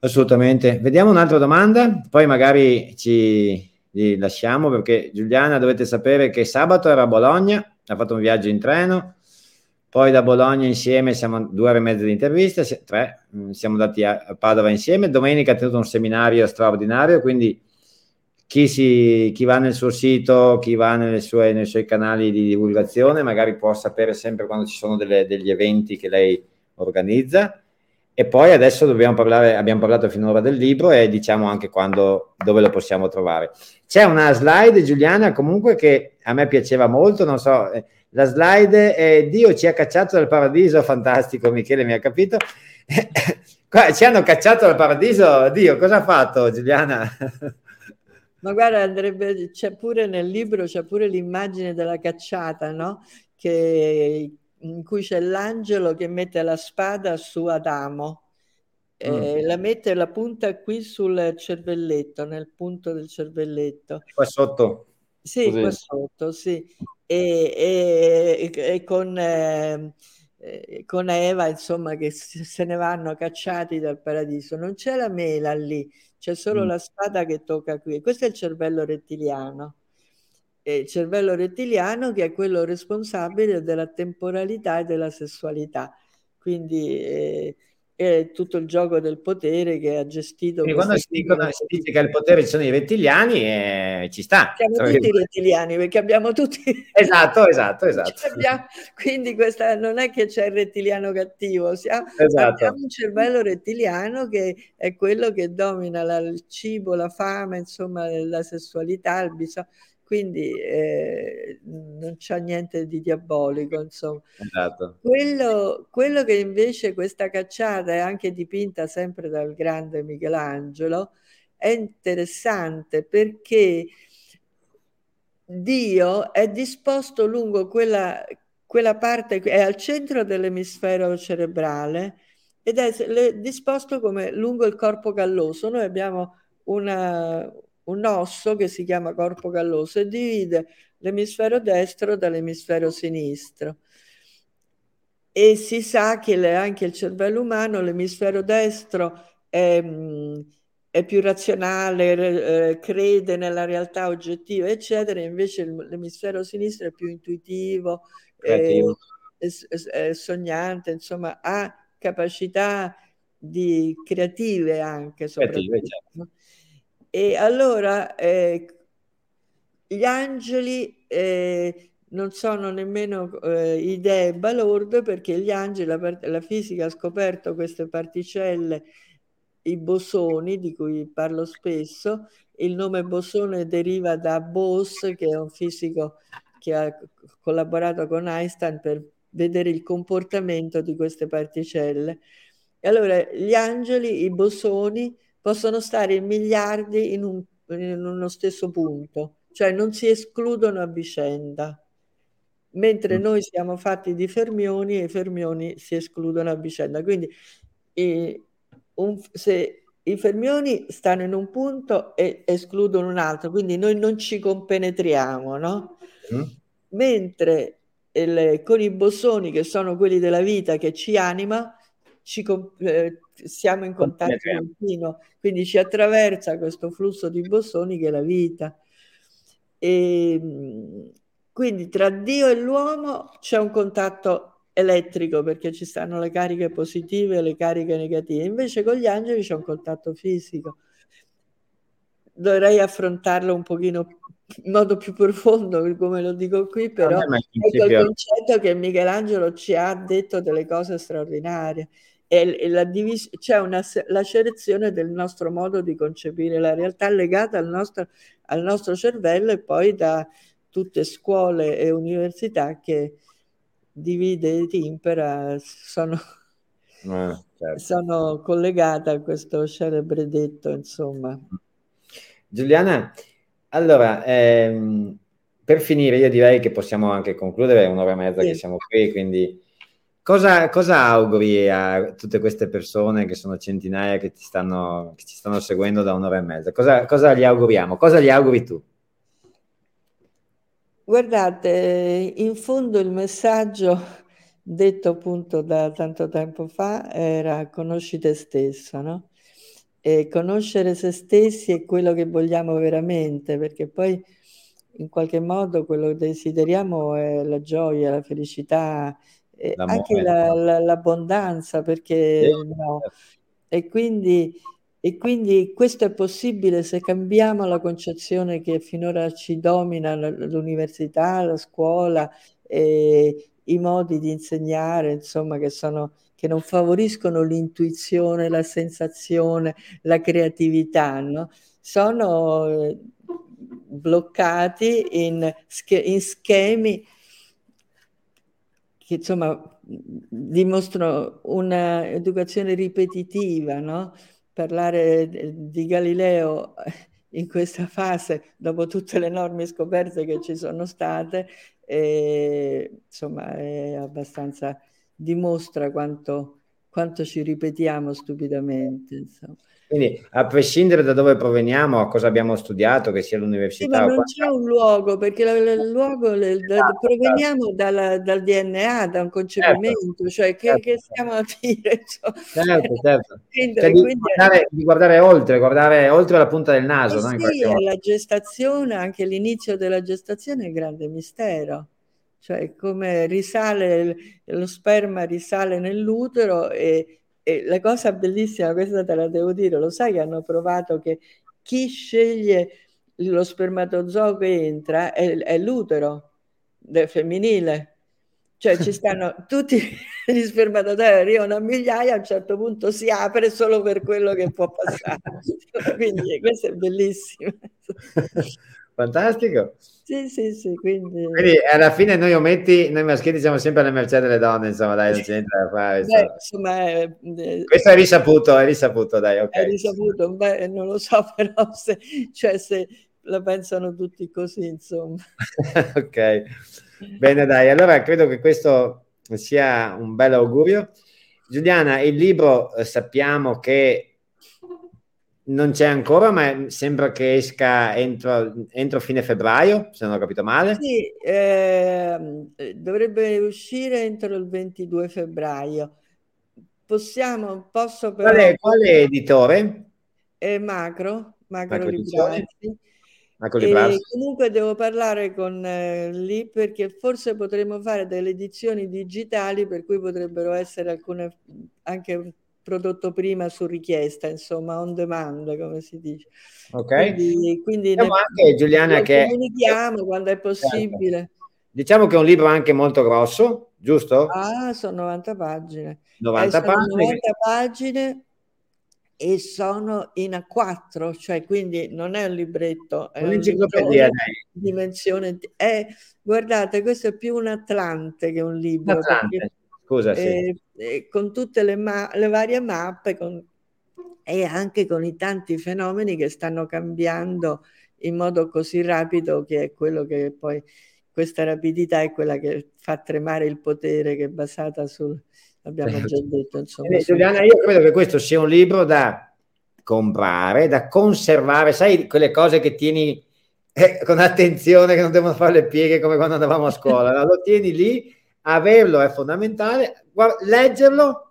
Speaker 1: Assolutamente. Vediamo un'altra domanda, poi magari ci lasciamo perché Giuliana dovete sapere che sabato era a Bologna, ha fatto un viaggio in treno, poi da Bologna insieme siamo due ore e mezza di intervista, tre, mm, siamo andati a Padova insieme, domenica ha tenuto un seminario straordinario, quindi chi, si, chi va nel suo sito, chi va sue, nei suoi canali di divulgazione, magari può sapere sempre quando ci sono delle, degli eventi che lei organizza. E poi adesso dobbiamo parlare, abbiamo parlato finora del libro e diciamo anche quando, dove lo possiamo trovare. C'è una slide, Giuliana, comunque che a me piaceva molto, non so, eh, la slide è Dio ci ha cacciato dal paradiso, fantastico, Michele mi ha capito. [laughs] ci hanno cacciato dal paradiso, Dio, cosa ha fatto Giuliana? [laughs]
Speaker 2: Ma guarda, andrebbe, c'è pure nel libro, c'è pure l'immagine della cacciata, no? Che, in cui c'è l'angelo che mette la spada su Adamo. Eh, mm. la mette la punta qui sul cervelletto, nel punto del cervelletto.
Speaker 1: Qua sotto.
Speaker 2: Sì, Così. qua sotto, sì e, e, e con, eh, con, Eva, insomma, che se ne vanno cacciati dal paradiso. Non c'è la mela lì, c'è solo mm. la spada che tocca qui. Questo è il cervello rettiliano. E il cervello rettiliano che è quello responsabile della temporalità e della sessualità. Quindi eh, è tutto il gioco del potere che ha gestito.
Speaker 1: Quando si, dicono, si, dice che al potere ci sono i rettiliani, eh, ci sta.
Speaker 2: Siamo tutti rettiliani perché abbiamo tutti. [laughs]
Speaker 1: Esatto, esatto, [laughs] esatto.
Speaker 2: Abbiamo, quindi questa non è che c'è il rettiliano cattivo, siamo, esatto. abbiamo un cervello rettiliano che è quello che domina la, il cibo, la fame, insomma, la sessualità, il bisogno quindi eh, non c'è niente di diabolico, insomma. Esatto. Quello, quello, che invece questa cacciata è anche dipinta sempre dal grande Michelangelo è interessante perché Dio è disposto lungo quella, quella parte, è al centro dell'emisfero cerebrale ed è disposto come lungo il corpo calloso. Noi abbiamo una, un osso che si chiama corpo calloso e divide l'emisfero destro dall'emisfero sinistro. E si sa che anche il cervello umano, l'emisfero destro è, è più razionale, eh, crede nella realtà oggettiva, eccetera, invece l'emisfero sinistro è più intuitivo, è, è sognante, insomma, ha capacità di creative anche, soprattutto. Creative, certo. E allora eh, gli angeli eh, non sono nemmeno eh, idee balorde perché gli angeli, la, la, fisica ha scoperto queste particelle, i bosoni di cui parlo spesso, il nome bosone deriva da Bose che è un fisico che ha collaborato con Einstein per vedere il comportamento di queste particelle. E allora gli angeli, i bosoni, possono stare in miliardi in, un, in uno stesso punto, cioè non si escludono a vicenda mentre mm. noi siamo fatti di fermioni e i fermioni si escludono a vicenda. Quindi eh, un, se i fermioni stanno in un punto e escludono un altro, quindi noi non ci compenetriamo, no? Mm. Mentre il, con i bosoni, che sono quelli della vita che ci anima, ci, eh, siamo in contatto continuo, quindi ci attraversa questo flusso di bosoni che è la vita. E, ehm, quindi tra Dio e l'uomo c'è un contatto elettrico perché ci stanno le cariche positive e le cariche negative, invece con gli angeli c'è un contatto fisico. Dovrei affrontarlo un pochino in modo più profondo, come lo dico qui, però è il concetto che Michelangelo ci ha detto delle cose straordinarie e la divis- c'è una lacerazione del nostro modo di concepire la realtà legata al nostro, al nostro cervello e poi da tutte scuole e università che divide e timpera sono, eh, certo. sono collegate a questo celebre detto, insomma.
Speaker 1: Giuliana, allora, ehm, per finire io direi che possiamo anche concludere, è un'ora e mezza sì. che siamo qui, quindi Cosa, cosa, auguri a tutte queste persone che sono centinaia che, stanno, che ci stanno seguendo da un'ora e mezza? Cosa, cosa, gli auguriamo? Cosa gli auguri tu?
Speaker 2: Guardate, in fondo il messaggio detto appunto da tanto tempo fa era conosci te stesso, no? E conoscere se stessi è quello che vogliamo veramente, perché poi in qualche modo quello che desideriamo è la gioia, la felicità, eh, anche la, la, l'abbondanza, perché sì. no. E quindi, e quindi questo è possibile se cambiamo la concezione che finora ci domina l'università, la scuola, eh, i modi di insegnare, insomma, che, sono, che non favoriscono l'intuizione, la sensazione, la creatività, no? sono eh, bloccati in, in schemi che insomma dimostrano un'educazione ripetitiva, no? Parlare di Galileo [laughs] in questa fase, dopo tutte le enormi scoperte che ci sono state, eh, insomma, è abbastanza dimostra quanto, quanto ci ripetiamo stupidamente. Insomma.
Speaker 1: Quindi, a prescindere da dove proveniamo, a cosa abbiamo studiato, che sia l'università.
Speaker 2: Sì, ma non c'è un luogo, perché il luogo le, le, esatto, proveniamo esatto. dalla, dal DNA, da un concepimento, certo, cioè che, certo. che, stiamo a dire? [laughs]
Speaker 1: Certo, certo. [laughs] Quindi, cioè, di, quindi, guardare, di, guardare, oltre, guardare oltre la punta del naso.
Speaker 2: Eh no? sì, la gestazione, anche l'inizio della gestazione è un grande mistero cioè come risale lo sperma risale nell'utero e e la cosa bellissima, questa te la devo dire, lo sai che hanno provato che chi sceglie lo spermatozoo che entra è, è l'utero femminile. Cioè ci stanno [laughs] tutti gli spermatozoi, arrivano a migliaia, a un certo punto si apre solo per quello che può passare. [laughs] Quindi questo è bellissimo. [laughs]
Speaker 1: Fantastico.
Speaker 2: Sì, sì, sì, quindi...
Speaker 1: quindi... alla fine noi ometti, noi maschietti siamo sempre alle mercé delle donne, insomma, dai, non da fare. Beh, insomma, è... Eh, Questo è risaputo, è risaputo, dai, ok.
Speaker 2: È risaputo, beh, non lo so [laughs] però se, cioè, se la pensano tutti così, insomma. [laughs]
Speaker 1: ok, bene dai, allora credo che questo sia un bel augurio. Giuliana, il libro eh, sappiamo che non c'è ancora, ma sembra che esca entro, entro, fine febbraio, se non ho capito male.
Speaker 2: Sì, eh, dovrebbe uscire entro il 22 febbraio. Possiamo, posso
Speaker 1: però... Quale, quale editore?
Speaker 2: È Macro, Macro, Macro Librarsi. comunque devo parlare con eh, lì perché forse potremmo fare delle edizioni digitali per cui potrebbero essere alcune anche prodotto prima su richiesta, insomma, on demand, come si dice.
Speaker 1: Ok.
Speaker 2: Quindi, quindi
Speaker 1: diciamo anche, Giuliana, che...
Speaker 2: Comunichiamo quando è possibile. Certo.
Speaker 1: Diciamo che è un libro anche molto grosso, giusto?
Speaker 2: Ah, sono 90 pagine.
Speaker 1: 90 eh, pagine.
Speaker 2: 90 pagine e sono in A4, cioè quindi non è un libretto, è un'enciclopedia. Di dimensione. È, guardate, questo è più un Atlante che un libro.
Speaker 1: Atlante. Sì.
Speaker 2: eh, eh, con tutte le, ma- le varie mappe con, e anche con i tanti fenomeni che stanno cambiando in modo così rapido che è quello che poi questa rapidità è quella che fa tremare il potere che è basata sul abbiamo già detto insomma,
Speaker 1: eh, Giuliana io credo che questo sia un libro da comprare da conservare sai quelle cose che tieni eh, con attenzione che non devono fare le pieghe come quando andavamo a scuola no? lo tieni lì averlo è fondamentale, leggerlo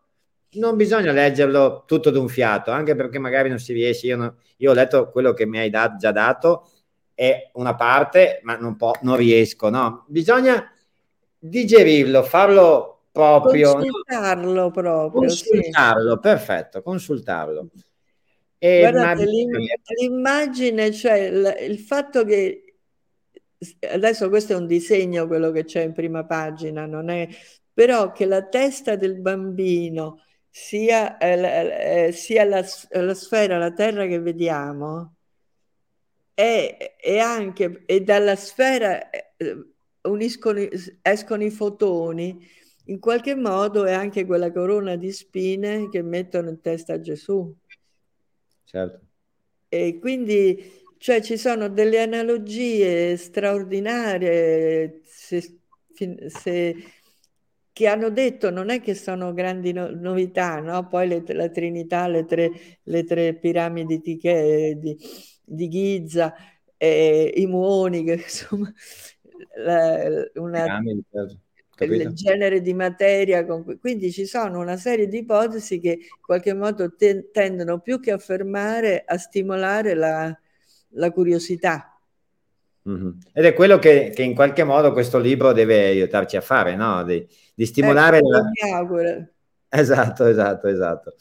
Speaker 1: non bisogna leggerlo tutto d'un fiato, anche perché magari non si riesce. Io, no, io ho letto quello che mi hai dat, già dato, è una parte, ma non, po- non riesco. No? Bisogna digerirlo, farlo proprio.
Speaker 2: Consultarlo proprio.
Speaker 1: Consultarlo, sì. perfetto, consultarlo.
Speaker 2: E Guardate, l'immagine, cioè il, il fatto che adesso questo è un disegno quello che c'è in prima pagina, non è, però che la testa del bambino sia, eh, eh, sia la, la, sfera, la terra che vediamo, e, e anche e dalla sfera eh, uniscono, escono i fotoni, in qualche modo è anche quella corona di spine che mettono in testa a Gesù.
Speaker 1: Certo.
Speaker 2: E quindi cioè ci sono delle analogie straordinarie se, se che hanno detto non è che sono grandi no- novità, no? poi le, la Trinità, le tre, le tre piramidi di, di, di Giza, eh, i muoni, che [laughs] insomma la, una, certo. il genere di materia, con, quindi ci sono una serie di ipotesi che in qualche modo te, tendono più che a fermare, a stimolare la, la curiosità.
Speaker 1: Mm-hmm. Ed è quello che, che, in qualche modo questo libro deve aiutarci a fare, no? Di, di stimolare... Ecco, la... Mi auguro. Esatto, esatto, esatto.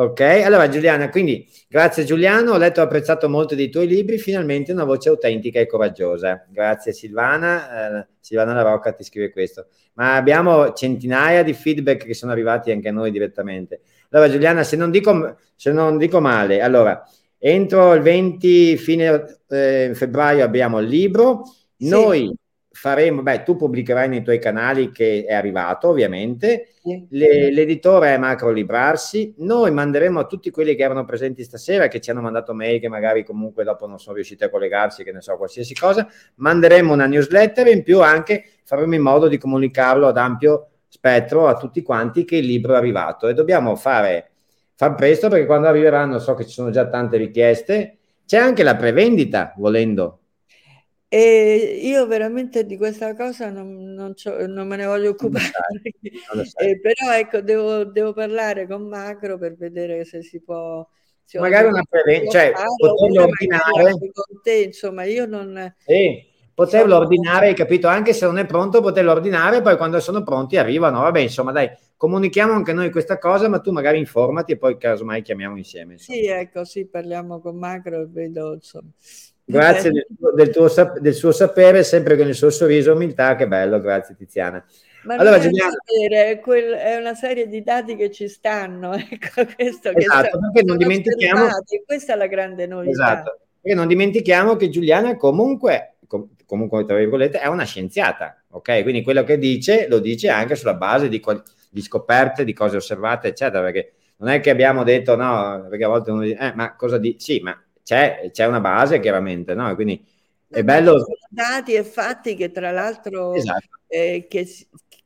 Speaker 1: Ok, allora Giuliana, quindi grazie Giuliano, ho letto e apprezzato molto dei tuoi libri, finalmente una voce autentica e coraggiosa. Grazie Silvana, eh, Silvana La Rocca ti scrive questo. Ma abbiamo centinaia di feedback che sono arrivati anche a noi direttamente. Allora Giuliana, se non dico, se non dico male, allora entro il 20 fine eh, febbraio abbiamo il libro, sì. noi faremo, beh, tu pubblicherai nei tuoi canali che è arrivato, ovviamente. Le, l'editore è Macro Librarsi. Noi manderemo a tutti quelli che erano presenti stasera, che ci hanno mandato mail, che magari comunque dopo non sono riusciti a collegarsi, che ne so, qualsiasi cosa. Manderemo una newsletter e in più anche faremo in modo di comunicarlo ad ampio spettro a tutti quanti che il libro è arrivato. E dobbiamo fare far presto perché quando arriveranno, so che ci sono già tante richieste. C'è anche la prevendita, volendo,
Speaker 2: e io veramente di questa cosa non, non, non me ne voglio occupare, [laughs] eh, però ecco, devo, devo, parlare con Macro per vedere se si può...
Speaker 1: Se magari una prevenzione, cioè poterlo ordinare...
Speaker 2: Con te, insomma, io non...
Speaker 1: Sì, poterlo ordinare, hai capito? Anche se non è pronto, poterlo ordinare, poi quando sono pronti arrivano. Vabbè, insomma, dai, comunichiamo anche noi questa cosa, ma tu magari informati e poi casomai chiamiamo insieme.
Speaker 2: Insomma. Sì, ecco, sì, parliamo con Macro e vedo, insomma...
Speaker 1: Grazie del, del, tuo, del, suo sapere, sempre con il suo sorriso, umiltà, che bello, grazie Tiziana.
Speaker 2: Ma allora, Giuliano... sapere, quel, è una serie di dati che ci stanno, [laughs] ecco, questo
Speaker 1: esatto, perché non dimentichiamo...
Speaker 2: Questa è la grande novità.
Speaker 1: Esatto, perché non dimentichiamo che Giuliana comunque, com, comunque tra virgolette, è una scienziata, ok? Quindi quello che dice, lo dice anche sulla base di, di scoperte, di cose osservate, eccetera, perché non è che abbiamo detto no, perché a volte uno dice, eh, ma cosa dici? Sì, ma c'è, c'è una base chiaramente, no? Quindi è bello...
Speaker 2: Dati e fatti che tra l'altro esatto. eh, che,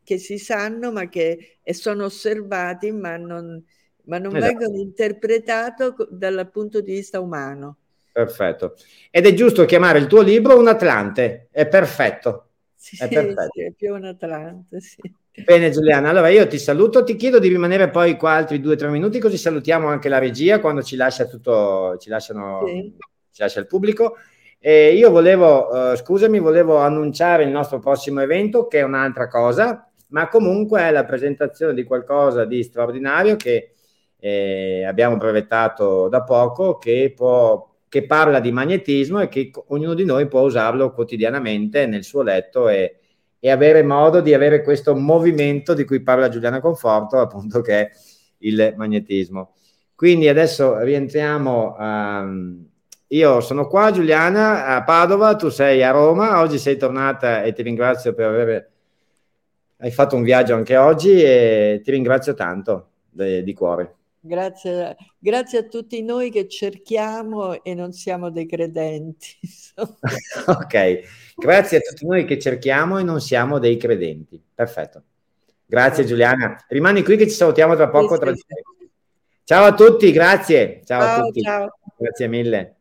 Speaker 2: che, si sanno ma che sono osservati ma non, ma non esatto. vengono interpretati dal punto di vista umano.
Speaker 1: Perfetto. Ed è giusto chiamare il tuo libro un Atlante, è perfetto.
Speaker 2: Sì, è, perfetto. Sì, è più un Atlante, sì.
Speaker 1: Bene Giuliana, allora io ti saluto, ti chiedo di rimanere poi qua altri due o tre minuti così salutiamo anche la regia quando ci lascia tutto, ci lasciano, sì. ci lascia il pubblico. E io volevo, uh, scusami, volevo annunciare il nostro prossimo evento che è un'altra cosa, ma comunque è la presentazione di qualcosa di straordinario che eh, abbiamo brevettato da poco, che, può, che parla di magnetismo e che ognuno di noi può usarlo quotidianamente nel suo letto e, e avere modo di avere questo movimento di cui parla Giuliana Conforto, appunto che è il magnetismo. Quindi adesso rientriamo. Um, io sono qua, Giuliana, a Padova, tu sei a Roma, oggi sei tornata e ti ringrazio per aver hai fatto un viaggio anche oggi e ti ringrazio tanto de, di cuore.
Speaker 2: Grazie, grazie a tutti noi che cerchiamo e non siamo dei credenti. [laughs] [laughs]
Speaker 1: ok, grazie a tutti noi che cerchiamo e non siamo dei credenti. Perfetto. Grazie Giuliana. Rimani qui che ci salutiamo tra poco. Sì. Ciao a tutti, grazie. Ciao, ciao a tutti. Ciao. Grazie mille.